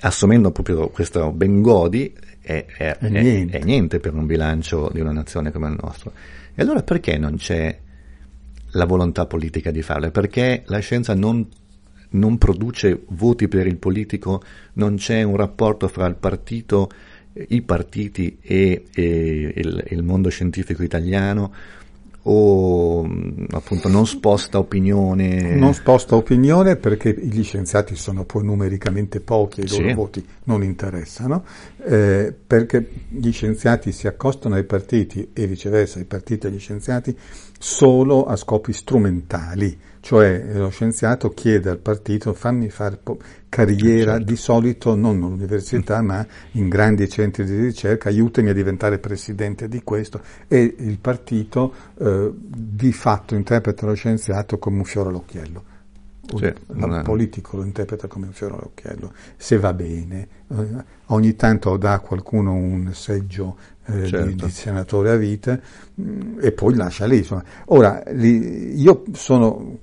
assumendo proprio questo Bengodi è, è, è, niente. è, niente. per un bilancio di una nazione come il nostro. E allora perché non c'è la volontà politica di farlo? Perché la scienza non non produce voti per il politico, non c'è un rapporto fra il partito, i partiti e, e il, il mondo scientifico italiano, o appunto non sposta opinione? Non sposta opinione perché gli scienziati sono poi numericamente pochi e i loro sì. voti non interessano, eh, perché gli scienziati si accostano ai partiti e viceversa i partiti agli scienziati solo a scopi strumentali cioè lo scienziato chiede al partito fammi fare po- carriera certo. di solito non all'università ma in grandi centri di ricerca, aiutami a diventare presidente di questo e il partito eh, di fatto interpreta lo scienziato come un fiore all'occhiello. Sì, il politico lo interpreta come un fiore all'occhiello, se va bene, eh, ogni tanto dà a qualcuno un seggio eh, certo. di, di, senatore a vita mh, mm, e poi lascia lì. Insomma. Ora, li, io sono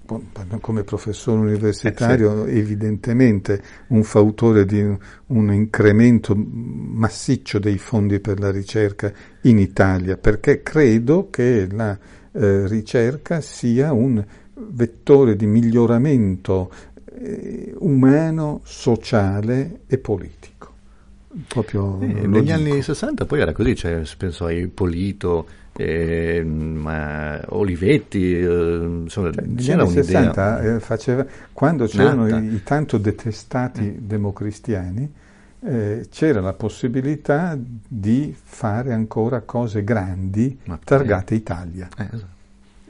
come professore universitario eh sì. evidentemente un fautore di un, un incremento massiccio dei fondi per la ricerca in Italia perché credo che la eh, ricerca sia un vettore di miglioramento eh, umano, sociale e politico. Proprio eh, negli anni 60 poi era così, cioè, penso ai Polito, eh, Olivetti, eh, insomma, cioè, negli anni 60 eh, faceva, quando c'erano i, i, tanto detestati mm. democristiani, eh, c'era la possibilità di fare ancora cose grandi targate Italia. Eh, esatto.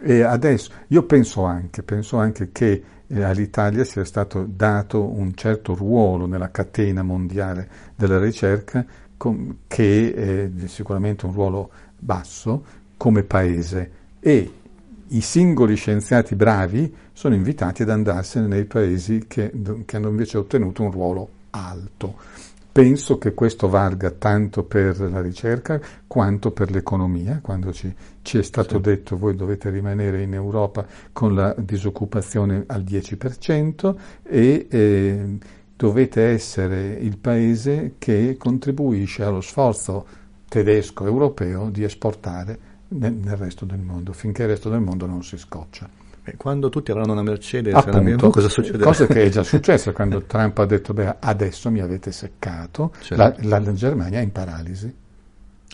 E adesso io penso anche, penso anche che eh, all'Italia sia stato dato un certo ruolo nella catena mondiale della ricerca, com, che è sicuramente un ruolo basso come paese e i singoli scienziati bravi sono invitati ad andarsene nei paesi che, che hanno invece ottenuto un ruolo alto. Penso che questo valga tanto per la ricerca quanto per l'economia, quando ci, ci è stato sì. detto voi dovete rimanere in Europa con la disoccupazione al 10% e eh, dovete essere il paese che contribuisce allo sforzo tedesco europeo di esportare nel, nel resto del mondo, finché il resto del mondo non si scoccia. Quando tutti avranno una Mercedes Appunto, una BMW, cosa succederà? Cosa che è già successa quando Trump ha detto, beh, adesso mi avete seccato, certo. la, la, Germania è in paralisi.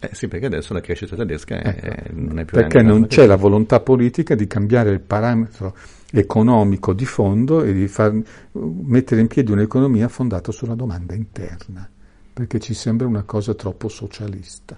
Eh sì, perché adesso la crescita tedesca è, ecco, non è più... Perché non c'è la volontà politica di cambiare il parametro economico di fondo e di far, mettere in piedi un'economia fondata sulla domanda interna, perché ci sembra una cosa troppo socialista.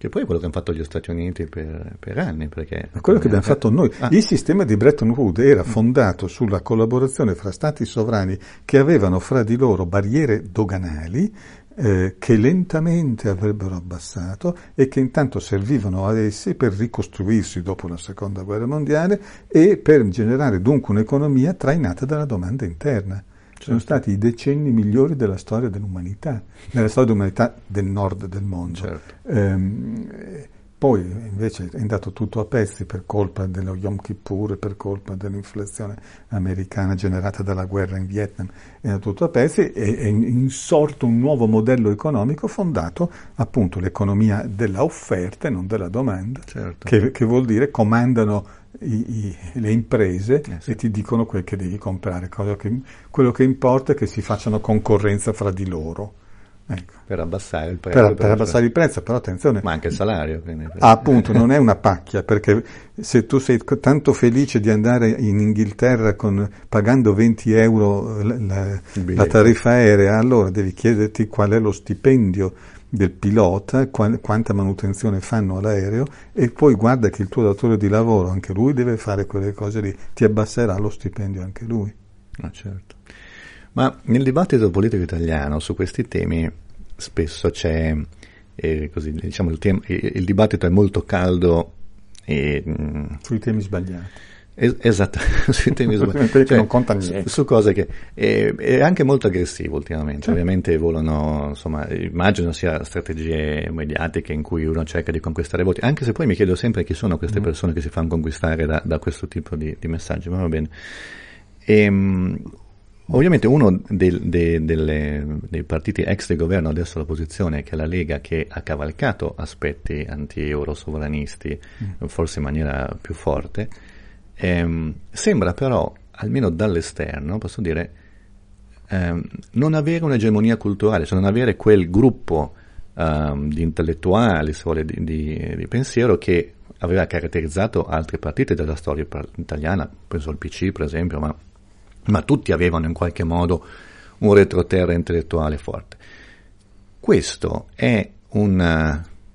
Che poi è quello che hanno fatto gli Stati Uniti per, per anni. Perché, Ma quello che abbiamo fatto noi. Ah. Il sistema di Bretton Woods era fondato sulla collaborazione fra stati sovrani che avevano fra di loro barriere doganali eh, che lentamente avrebbero abbassato e che intanto servivano ad essi per ricostruirsi dopo la seconda guerra mondiale e per generare dunque un'economia trainata dalla domanda interna sono stati i decenni migliori della storia dell'umanità, nella storia dell'umanità del nord del mondo. Certo. Ehm, Poi invece è andato tutto a pezzi per colpa dello Yom Kippur, per colpa dell'inflazione americana generata dalla guerra in Vietnam, è andato tutto a pezzi e è insorto un nuovo modello economico fondato appunto l'economia della offerta e non della domanda, certo. che, che, vuol dire comandano i, i, le imprese eh sì. e ti dicono quel che devi comprare, che, quello che importa è che si facciano concorrenza fra di loro. Ecco. Per abbassare il prezzo. Per, per abbassare il prezzo, però attenzione. Ma anche il salario. Quindi. Ah, appunto, non è una pacchia, perché se tu sei tanto felice di andare in Inghilterra con, pagando 20 euro la, la, la, tariffa aerea, allora devi chiederti qual è lo stipendio del pilota, qual, quanta manutenzione fanno all'aereo e poi guarda che il tuo datore di lavoro, anche lui deve fare quelle cose lì, ti abbasserà lo stipendio anche lui. Ah, certo. Ma nel dibattito politico italiano su questi temi spesso c'è, eh, così, diciamo, il, tema, il, dibattito è molto caldo. E, mm, sui temi sbagliati. Es- esatto, *laughs* sui temi sbagliati. cioè, non conta niente. Su, su cose che è, è, anche molto aggressivo ultimamente. Sì. Ovviamente volano, insomma, immagino sia strategie mediatiche in cui uno cerca di conquistare voti, anche se poi mi chiedo sempre chi sono queste mm. persone che si fanno conquistare da, da questo tipo di, di messaggi, ma va bene. E, ehm, Ovviamente uno dei, dei, delle, dei partiti ex del governo, adesso l'opposizione, che è la Lega, che ha cavalcato aspetti anti-euro sovranisti, mm. forse in maniera più forte, ehm, sembra però, almeno dall'esterno, posso dire, ehm, non avere un'egemonia culturale, cioè non avere quel gruppo ehm, di intellettuali, se vuole, di, di, di pensiero che aveva caratterizzato altri partiti della storia italiana, penso al PC per esempio, ma ma tutti avevano in qualche modo un retroterra intellettuale forte. Questo è un,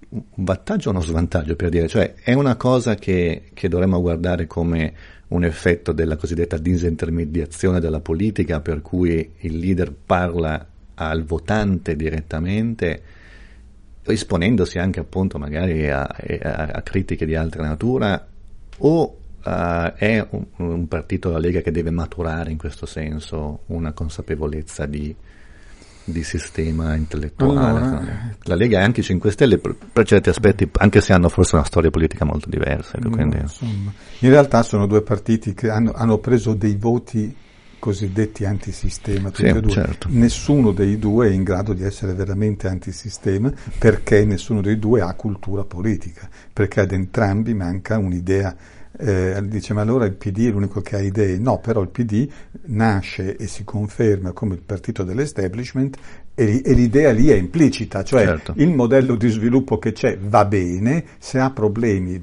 un vantaggio o uno svantaggio per dire, cioè è una cosa che, che dovremmo guardare come un effetto della cosiddetta disintermediazione della politica, per cui il leader parla al votante direttamente, risponendosi anche appunto magari a, a, a critiche di altra natura, o uh, è un, un, partito della Lega che deve maturare in questo senso una consapevolezza di, di sistema intellettuale. Allora, la Lega e anche i 5 Stelle per, per, certi aspetti, anche se hanno forse una storia politica molto diversa. No, insomma, in realtà sono due partiti che hanno, hanno preso dei voti cosiddetti antisistema, tutti sì, e due. Certo. Nessuno dei due è in grado di essere veramente antisistema perché nessuno dei due ha cultura politica, perché ad entrambi manca un'idea eh, dice ma allora il PD è l'unico che ha idee, no però il PD nasce e si conferma come il partito dell'establishment e, e l'idea lì è implicita, cioè certo. il modello di sviluppo che c'è va bene, se ha problemi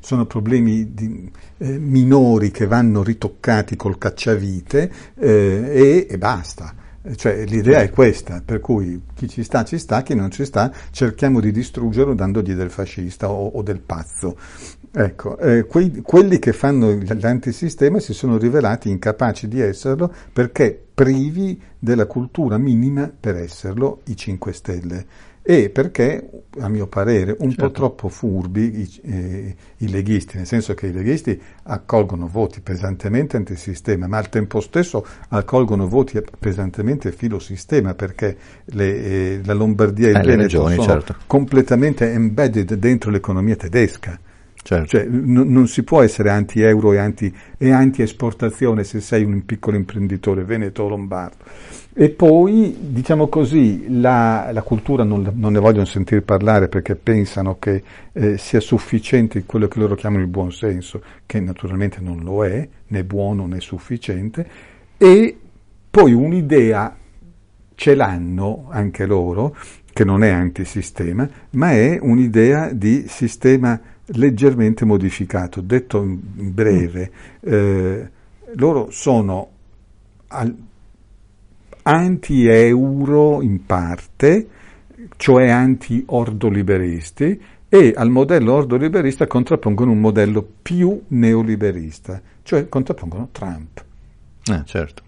sono problemi di, eh, minori che vanno ritoccati col cacciavite eh, e, e basta. Cioè, l'idea è questa, per cui chi ci sta ci sta, chi non ci sta cerchiamo di distruggerlo dandogli del fascista o, o del pazzo. Ecco, eh, quei, quelli che fanno l'antisistema si sono rivelati incapaci di esserlo perché privi della cultura minima per esserlo i 5 Stelle e perché, a mio parere, un certo. po' troppo furbi i, eh, i, leghisti, nel senso che i leghisti accolgono voti pesantemente antisistema, ma al tempo stesso accolgono voti pesantemente filosistema, perché le, eh, la Lombardia e il eh, Veneto sono certo. completamente embedded dentro l'economia tedesca. Certo. Cioè, n- non si può essere anti-euro e, anti- e anti-esportazione se sei un piccolo imprenditore veneto o lombardo. E poi, diciamo così, la, la cultura non, non, ne vogliono sentire parlare perché pensano che eh, sia sufficiente quello che loro chiamano il buon senso, che naturalmente non lo è, né buono né sufficiente, e poi un'idea ce l'hanno anche loro, che non è antisistema, ma è un'idea di sistema leggermente modificato. Detto in breve, eh, loro sono al, anti-euro in parte, cioè anti-ordoliberisti, e al modello ordoliberista contrappongono un modello più neoliberista, cioè contrappongono Trump. Ah, certo.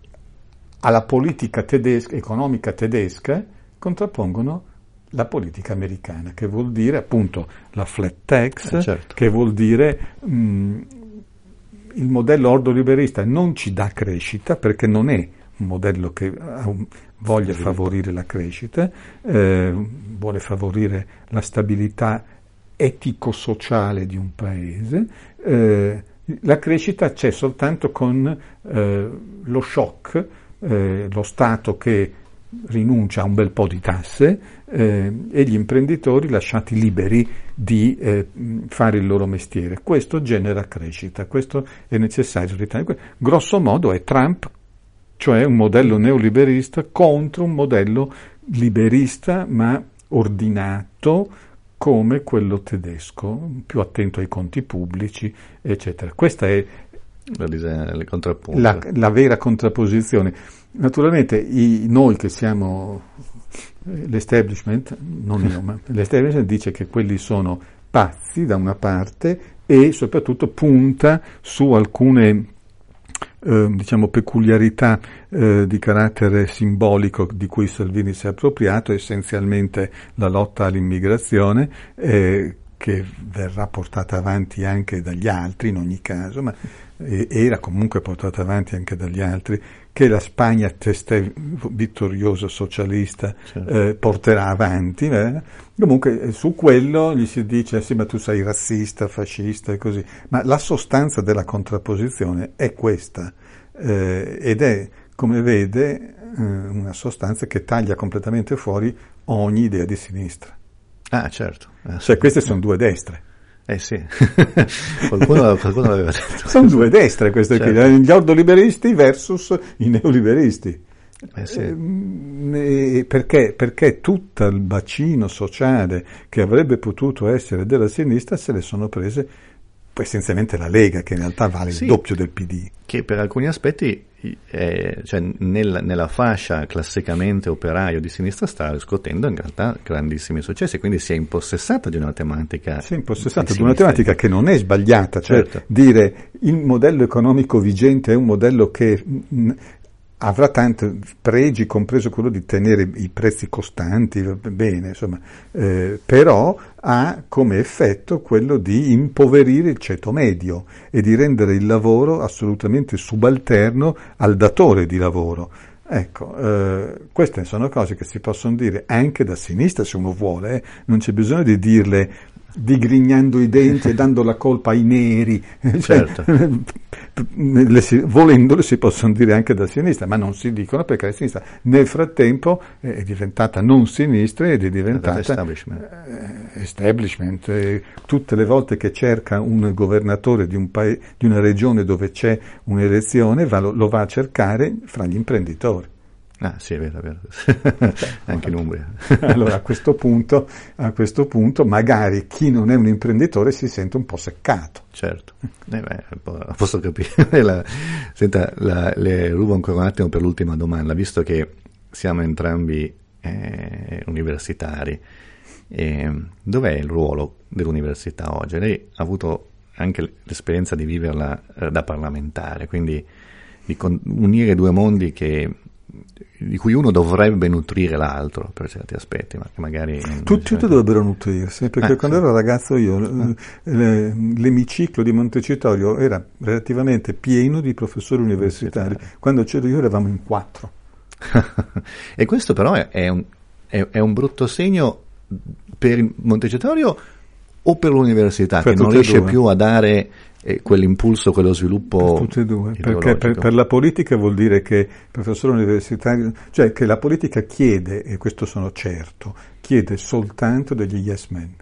Alla politica tedesca, economica tedesca contrappongono la politica americana, che vuol dire appunto la flat tax, eh, certo. che vuol dire mh, il modello ordoliberista non ci dà crescita perché non è un modello che voglia favorire la crescita, eh, vuole favorire la stabilità etico-sociale di un paese, eh, la crescita c'è soltanto con eh, lo shock, eh, lo Stato che rinuncia a un bel po' di tasse eh, e gli imprenditori lasciati liberi di eh, fare il loro mestiere. Questo genera crescita, questo è necessario. Grosso modo è Trump, cioè un modello neoliberista contro un modello liberista ma ordinato come quello tedesco, più attento ai conti pubblici, eccetera. Questa è la, la, la vera contrapposizione. Naturalmente i, noi che siamo l'establishment, non io, ma *laughs* l'establishment dice che quelli sono pazzi da una parte e soprattutto punta su alcune eh, diciamo, peculiarità eh, di carattere simbolico di cui Salvini si è appropriato, essenzialmente la lotta all'immigrazione, eh, che verrà portata avanti anche dagli altri in ogni caso, ma era comunque portata avanti anche dagli altri, che la Spagna testè vittoriosa socialista certo. eh, porterà avanti. Eh? Comunque eh, su quello gli si dice sì ma tu sei razzista, fascista e così, ma la sostanza della contrapposizione è questa eh, ed è, come vede, eh, una sostanza che taglia completamente fuori ogni idea di sinistra. Ah certo. Cioè queste sono due destre. Eh sì, *laughs* qualcuno, qualcuno l'aveva detto. Sono due destre queste certo. qui, gli ordoliberisti versus i neoliberisti. Eh sì. eh, perché, perché tutto il bacino sociale che avrebbe potuto essere della sinistra se le sono prese essenzialmente la Lega, che in realtà vale sì, il doppio del PD. Che per alcuni aspetti eh, cioè nel, nella fascia classicamente operaio di sinistra sta riscuotendo in realtà grandissimi successi, quindi si è impossessata di una tematica. Si è impossessata di una tematica che non è sbagliata, cioè certo. dire il modello economico vigente è un modello che avrà tanti pregi, compreso quello di tenere i prezzi costanti, bene, insomma, eh, però ha come effetto quello di impoverire il ceto medio e di rendere il lavoro assolutamente subalterno al datore di lavoro. Ecco, eh, queste sono cose che si possono dire anche da sinistra se uno vuole, eh. non c'è bisogno di dirle digrignando i denti e dando la colpa ai neri. *laughs* Certo. *laughs* Volendole si possono dire anche da sinistra, ma non si dicono perché la sinistra nel frattempo è diventata non sinistra ed è diventata establishment. Eh, establishment. Eh, tutte le volte che cerca un governatore di, un paese, di una regione dove c'è un'elezione lo va a cercare fra gli imprenditori. Ah sì, è vero, è vero. *laughs* anche in Umbria. allora a questo, punto, a questo punto magari chi non è un imprenditore si sente un po' seccato. Certo, eh beh, posso capire. *laughs* la, senta, la, le rubo ancora un attimo per l'ultima domanda, visto che siamo entrambi eh, universitari, eh, dov'è il ruolo dell'università oggi? Lei ha avuto anche l'esperienza di viverla eh, da parlamentare, quindi di con- unire due mondi che di cui uno dovrebbe nutrire l'altro per certi aspetti, ma che magari... Tutti, tutti dovrebbero nutrirsi, perché eh, quando sì. ero ragazzo io eh. l'emiciclo di Montecitorio era relativamente pieno di professori universitari, quando c'ero io eravamo in quattro. *laughs* e questo però è, è, un, è, è un brutto segno per Montecitorio o per l'università, per che non riesce più a dare e quell'impulso, quello sviluppo. Per tutte e due, perché per, per, la politica vuol dire che il professore universitario, cioè che la politica chiede, e questo sono certo, chiede soltanto degli yes men.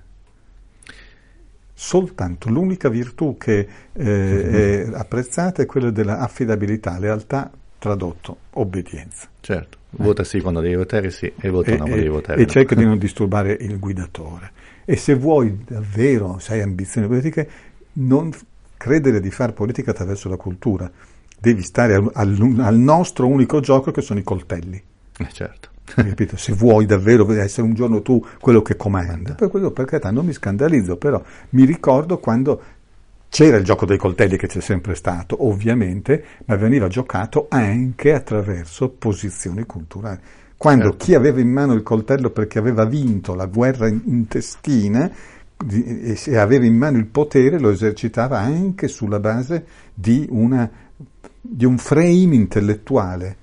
Soltanto, l'unica virtù che eh, è apprezzata è quella dell'affidabilità, lealtà, tradotto, obbedienza. Certo, vota sì quando devi votare sì e vota e, no quando devi votare E no. cerca di *laughs* non disturbare il guidatore. E se vuoi davvero, se hai ambizioni politiche, non credere di fare politica attraverso la cultura. Devi stare al, al, al nostro unico gioco che sono i coltelli. Eh certo. Capito? Se vuoi davvero essere un giorno tu quello che comanda. Per quello, per carità, non mi scandalizzo, però mi ricordo quando c'era il gioco dei coltelli che c'è sempre stato, ovviamente, ma veniva giocato anche attraverso posizioni culturali. Quando certo. chi aveva in mano il coltello perché aveva vinto la guerra intestina e aveva in mano il potere lo esercitava anche sulla base di, una, di un frame intellettuale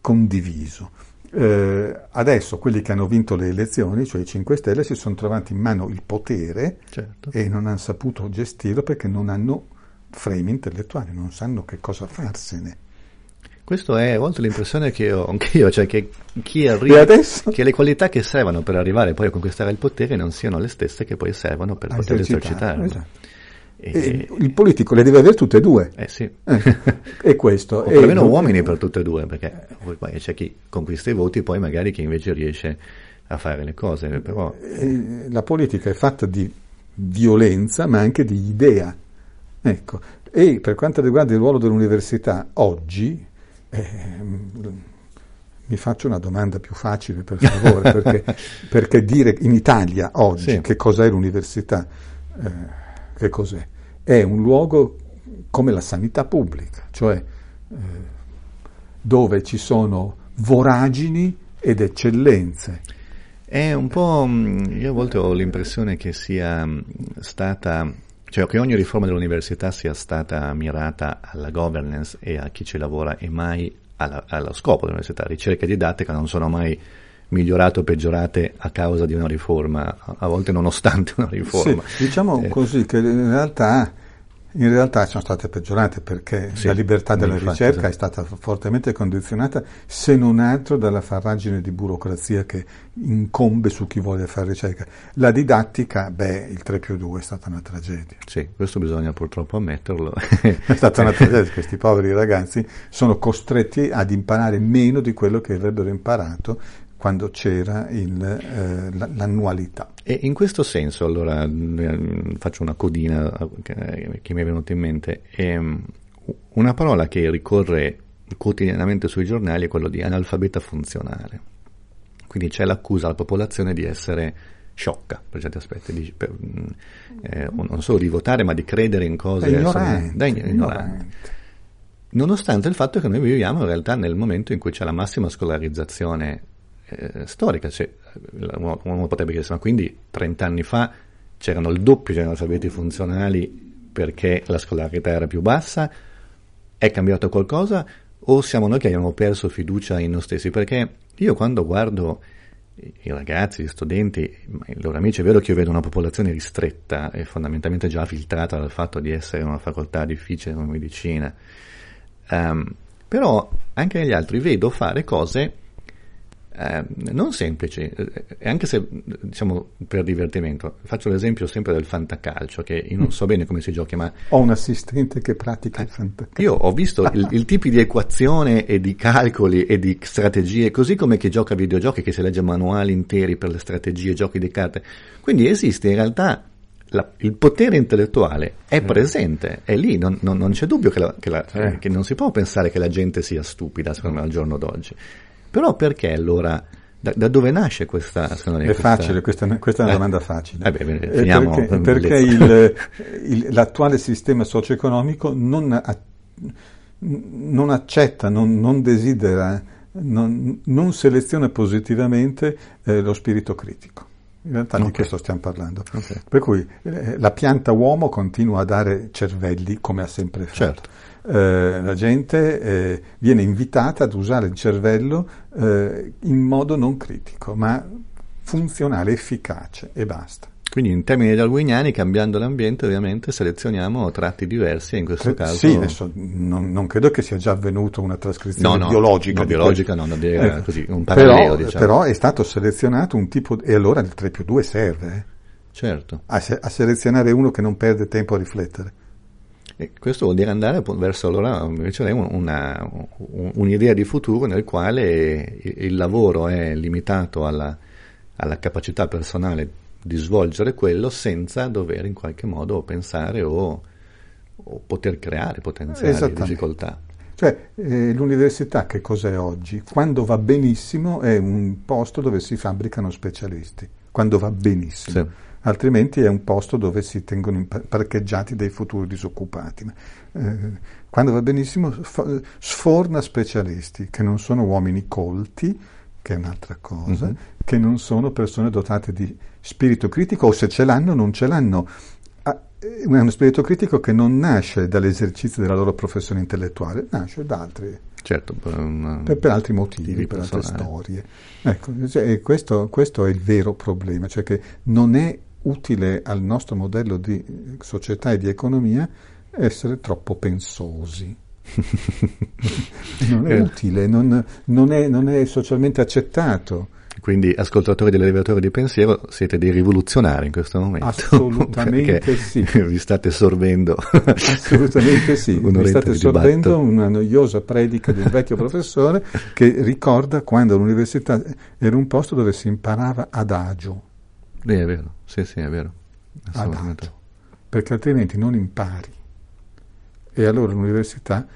condiviso. Eh, adesso quelli che hanno vinto le elezioni, cioè i 5 Stelle, si sono trovati in mano il potere Certo. e non hanno saputo gestirlo perché non hanno freni intellettuali, non sanno che cosa farsene. Questo è a volte l'impressione che ho anch'io, cioè che chi E arriva, che le qualità che servono per arrivare poi a conquistare il potere non siano le stesse che poi servono per a poter esercitare, esercitarlo. esatto. E- E il politico le deve avere tutte e due. eh sì. Eh, e questo. o E perlomeno non- uomini per tutte e due, perché poi c'è chi conquista i voti, poi magari chi invece riesce a fare le cose, però Eh, la politica è fatta di violenza ma anche di idea. Ecco. E per quanto riguarda il ruolo dell'università, oggi ehm, mi faccio una domanda più facile per favore, perché, *laughs* perché dire in Italia oggi Sì. che cos'è l'università, eh, che cos'è? È un luogo come la sanità pubblica, cioè eh, dove ci sono voragini ed eccellenze. È un po', mh, io a volte ho l'impressione che sia mh, stata, cioè che ogni riforma dell'università sia stata mirata alla governance e a chi ci lavora e mai alla- allo scopo dell'università. Ricerca e didattica non sono mai migliorate o peggiorate a causa di una riforma, a a volte nonostante una riforma. Sì, diciamo Eh, così che in realtà, in realtà sono state peggiorate perché Sì, la libertà della infatti, ricerca sì. è stata fortemente condizionata, se non altro dalla farragine di burocrazia che incombe su chi vuole fare ricerca. La didattica, beh, il 3 più 2 è stata una tragedia. Sì, questo bisogna purtroppo ammetterlo. *laughs* È stata una *laughs* tragedia, questi poveri ragazzi sono costretti ad imparare meno di quello che avrebbero imparato quando c'era il, eh, la- l'annualità. E in questo senso, allora, eh, faccio una codina eh, che, mi è venuta in mente. Ehm, una parola che ricorre quotidianamente sui giornali è quello di analfabeta funzionale. Quindi c'è l'accusa alla popolazione di essere sciocca per certi aspetti, di- per, mm, eh, non solo di votare, ma di credere in cose È ignorante, da ign- ignoranti. Nonostante il fatto che noi viviamo in realtà nel momento in cui c'è la massima scolarizzazione eh, storica, cioè, uno, uno potrebbe chiedersi, ma quindi 30 anni fa c'erano il doppio di analfabeti funzionali perché la scolarità era più bassa? È cambiato qualcosa? O siamo noi che abbiamo perso fiducia in noi stessi? Perché io quando guardo i ragazzi, gli studenti, i loro amici, è vero che io vedo una popolazione ristretta e fondamentalmente già filtrata dal fatto di essere una facoltà difficile come medicina, Ehm, però anche negli altri vedo fare cose ehm, non semplici, eh, e anche se diciamo per divertimento. Faccio l'esempio sempre del fantacalcio, che io non so bene come si giochi, ma Ho un assistente che pratica il fantacalcio. io ho visto il, il tipi di equazione e di calcoli e di strategie, così come chi gioca a videogiochi, che si legge manuali interi per le strategie, giochi di carte. Quindi esiste in realtà la- il potere intellettuale è presente, è lì, non, non- non c'è dubbio che, la- che la- Sì. che non si può pensare che la gente sia stupida, secondo me, al giorno d'oggi. Però perché allora, da, da dove nasce questa... lei, È questa- facile, questa, è- questa è una Eh. domanda facile. Eh beh, Eh, perché perché il- *laughs* il- l'attuale sistema socio-economico non, non accetta, non, non desidera, non, non seleziona positivamente eh, lo spirito critico. In realtà di Ok. questo stiamo parlando. Ok. Per cui eh, la pianta uomo continua a dare cervelli come ha sempre fatto. Certo. Eh, la gente eh, viene invitata ad usare il cervello eh, in modo non critico, ma funzionale, efficace e basta. Quindi in termini darwiniani, cambiando l'ambiente, ovviamente selezioniamo tratti diversi in questo caso... Sì, adesso non, non credo che sia già avvenuta una trascrizione No, no, biologica. no, biologica no, era così, un parallelo, però, diciamo. però è stato selezionato un tipo, e allora il 3 più 2 serve eh, Certo. a, a selezionare uno che non perde tempo a riflettere. E questo vuol dire andare verso allora invece una, un- un'idea di futuro nel quale il lavoro è limitato alla, alla capacità personale di svolgere quello senza dover in qualche modo pensare o, o poter creare potenziali difficoltà. Cioè, eh, l'università che cos'è oggi? Quando va benissimo è un posto dove si fabbricano specialisti, quando va benissimo. Sì. Altrimenti è un posto dove si tengono parcheggiati dei futuri disoccupati. Eh, quando va benissimo sforna specialisti che non sono uomini colti, che è un'altra cosa, Mhm. che non sono persone dotate di spirito critico o se ce l'hanno non ce l'hanno. Ah, È uno spirito critico che non nasce dall'esercizio della loro professione intellettuale, nasce da altri Certo, per, um, per, per, altri motivi, per altre storie. Ecco, cioè, questo, questo, è il vero problema, cioè che non è utile al nostro modello di società e di economia essere troppo pensosi. *laughs* non è utile, non, non, è, non è socialmente accettato. Quindi, ascoltatori dell'elevatore di pensiero, siete dei rivoluzionari in questo momento. Assolutamente sì. *laughs* Vi state sorbendo. Assolutamente sì. *laughs* Vi state sorbendo una noiosa predica di un vecchio professore che ricorda quando l'università era un posto dove si imparava adagio. Beh, è vero, sì, sì, è vero. Adagio. Perché altrimenti non impari. E allora l'università,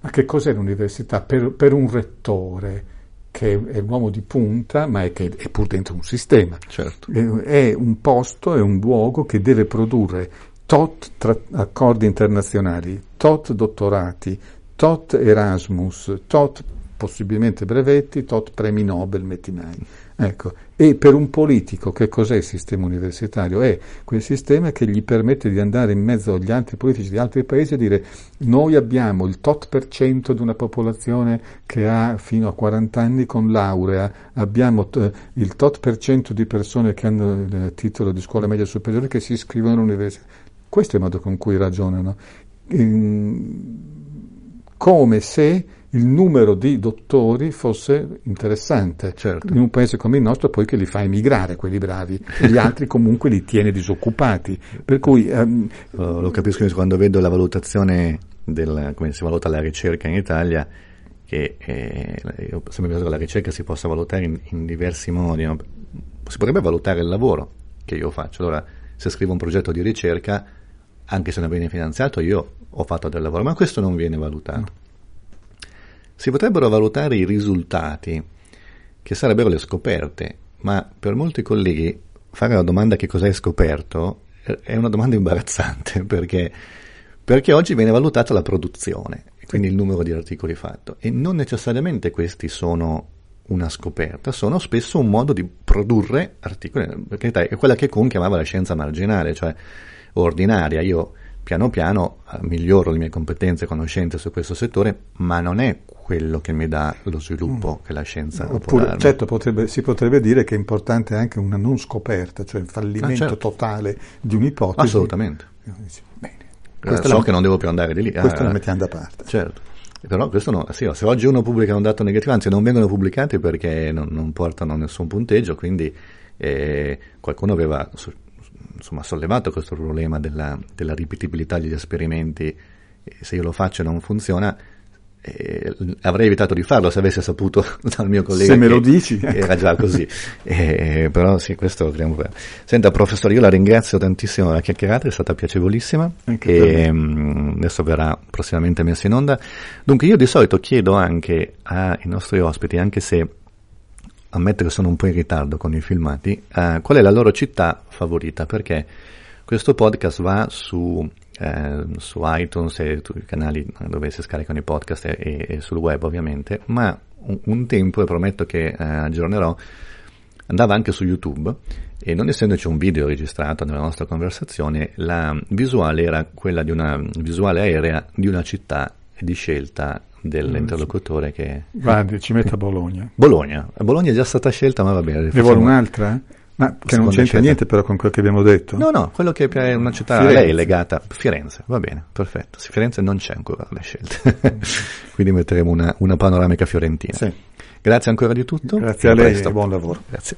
ma che cos'è l'università? Per, per un rettore che è l'uomo di punta, ma è, che è pur dentro un sistema. Certo. È un posto, è un luogo che deve produrre tot tra- accordi internazionali, tot dottorati, tot Erasmus, tot possibilmente brevetti, tot premi Nobel, metti mai. Ecco. E per un politico che cos'è il sistema universitario? È quel sistema che gli permette di andare in mezzo agli altri politici di altri paesi e dire noi abbiamo il tot per cento di una popolazione che ha fino a 40 anni con laurea, abbiamo t- il tot per cento di persone che hanno il titolo di scuola media superiore che si iscrivono all'università. Questo è il modo con cui ragionano. Ehm, come se il numero di dottori fosse interessante. Certo. In un paese come il nostro poi che li fa emigrare quelli bravi, gli altri comunque li tiene disoccupati. Per cui, um, lo capisco quando vedo la valutazione del come si valuta la ricerca in Italia, che eh, io sempre penso che la ricerca si possa valutare in, in diversi modi. No? Si potrebbe valutare il lavoro che io faccio. Allora, se scrivo un progetto di ricerca, anche se non viene finanziato, io ho fatto del lavoro, ma questo non viene valutato. No si potrebbero valutare i risultati, che sarebbero le scoperte, ma per molti colleghi fare la domanda che cosa hai scoperto è una domanda imbarazzante *laughs* perché, perché oggi viene valutata la produzione, quindi il numero di articoli fatto, e non necessariamente questi sono una scoperta, sono spesso un modo di produrre articoli, perché è quella che Kuhn chiamava la scienza marginale, cioè ordinaria. Io piano piano eh, miglioro le mie competenze e conoscenze su questo settore, ma non è quello che mi dà lo sviluppo mm. che la scienza Oppure, certo, potrebbe, si potrebbe dire che è importante anche una non scoperta, cioè il fallimento ah, certo. totale di un'ipotesi. Assolutamente. Bene. Eh, so la... che non devo più andare di lì. Questo ah, la mettiamo da parte. Certo. Però questo no, sì, se oggi uno pubblica un dato negativo, anzi non vengono pubblicati perché non, non portano nessun punteggio, quindi eh, qualcuno aveva insomma, sollevato questo problema della, della ripetibilità degli esperimenti, se io lo faccio e non funziona, eh, avrei evitato di farlo se avessi saputo *laughs* dal mio collega se me lo dici. *laughs* era già così. Eh, però sì questo dobbiamo fare senta professore io la ringrazio tantissimo la chiacchierata è stata piacevolissima. E mh, adesso verrà prossimamente messa in onda. Dunque io di solito chiedo anche ai nostri ospiti anche se ammetto che sono un po' in ritardo con i filmati uh, qual è la loro città favorita? Perché questo podcast va su eh, su iTunes e tutti i canali dove si scaricano i podcast e, e sul web ovviamente, ma un, un, tempo, e prometto che eh, aggiornerò, andava anche su YouTube e non essendoci un video registrato nella nostra conversazione, la visuale era quella di una visuale aerea di una città di scelta dell'interlocutore che... Guardi, ci metta Bologna. Bologna. Bologna è già stata scelta, ma va bene. Ne vuole un'altra? Ma che non c'entra niente però con quello che abbiamo detto. No, no, quello che è una città Firenze. lei legata, Firenze, va bene, perfetto. Firenze non c'è ancora le scelte, *laughs* quindi metteremo una, una panoramica fiorentina. Sì. Grazie ancora di tutto. Grazie a lei e buon lavoro. Grazie.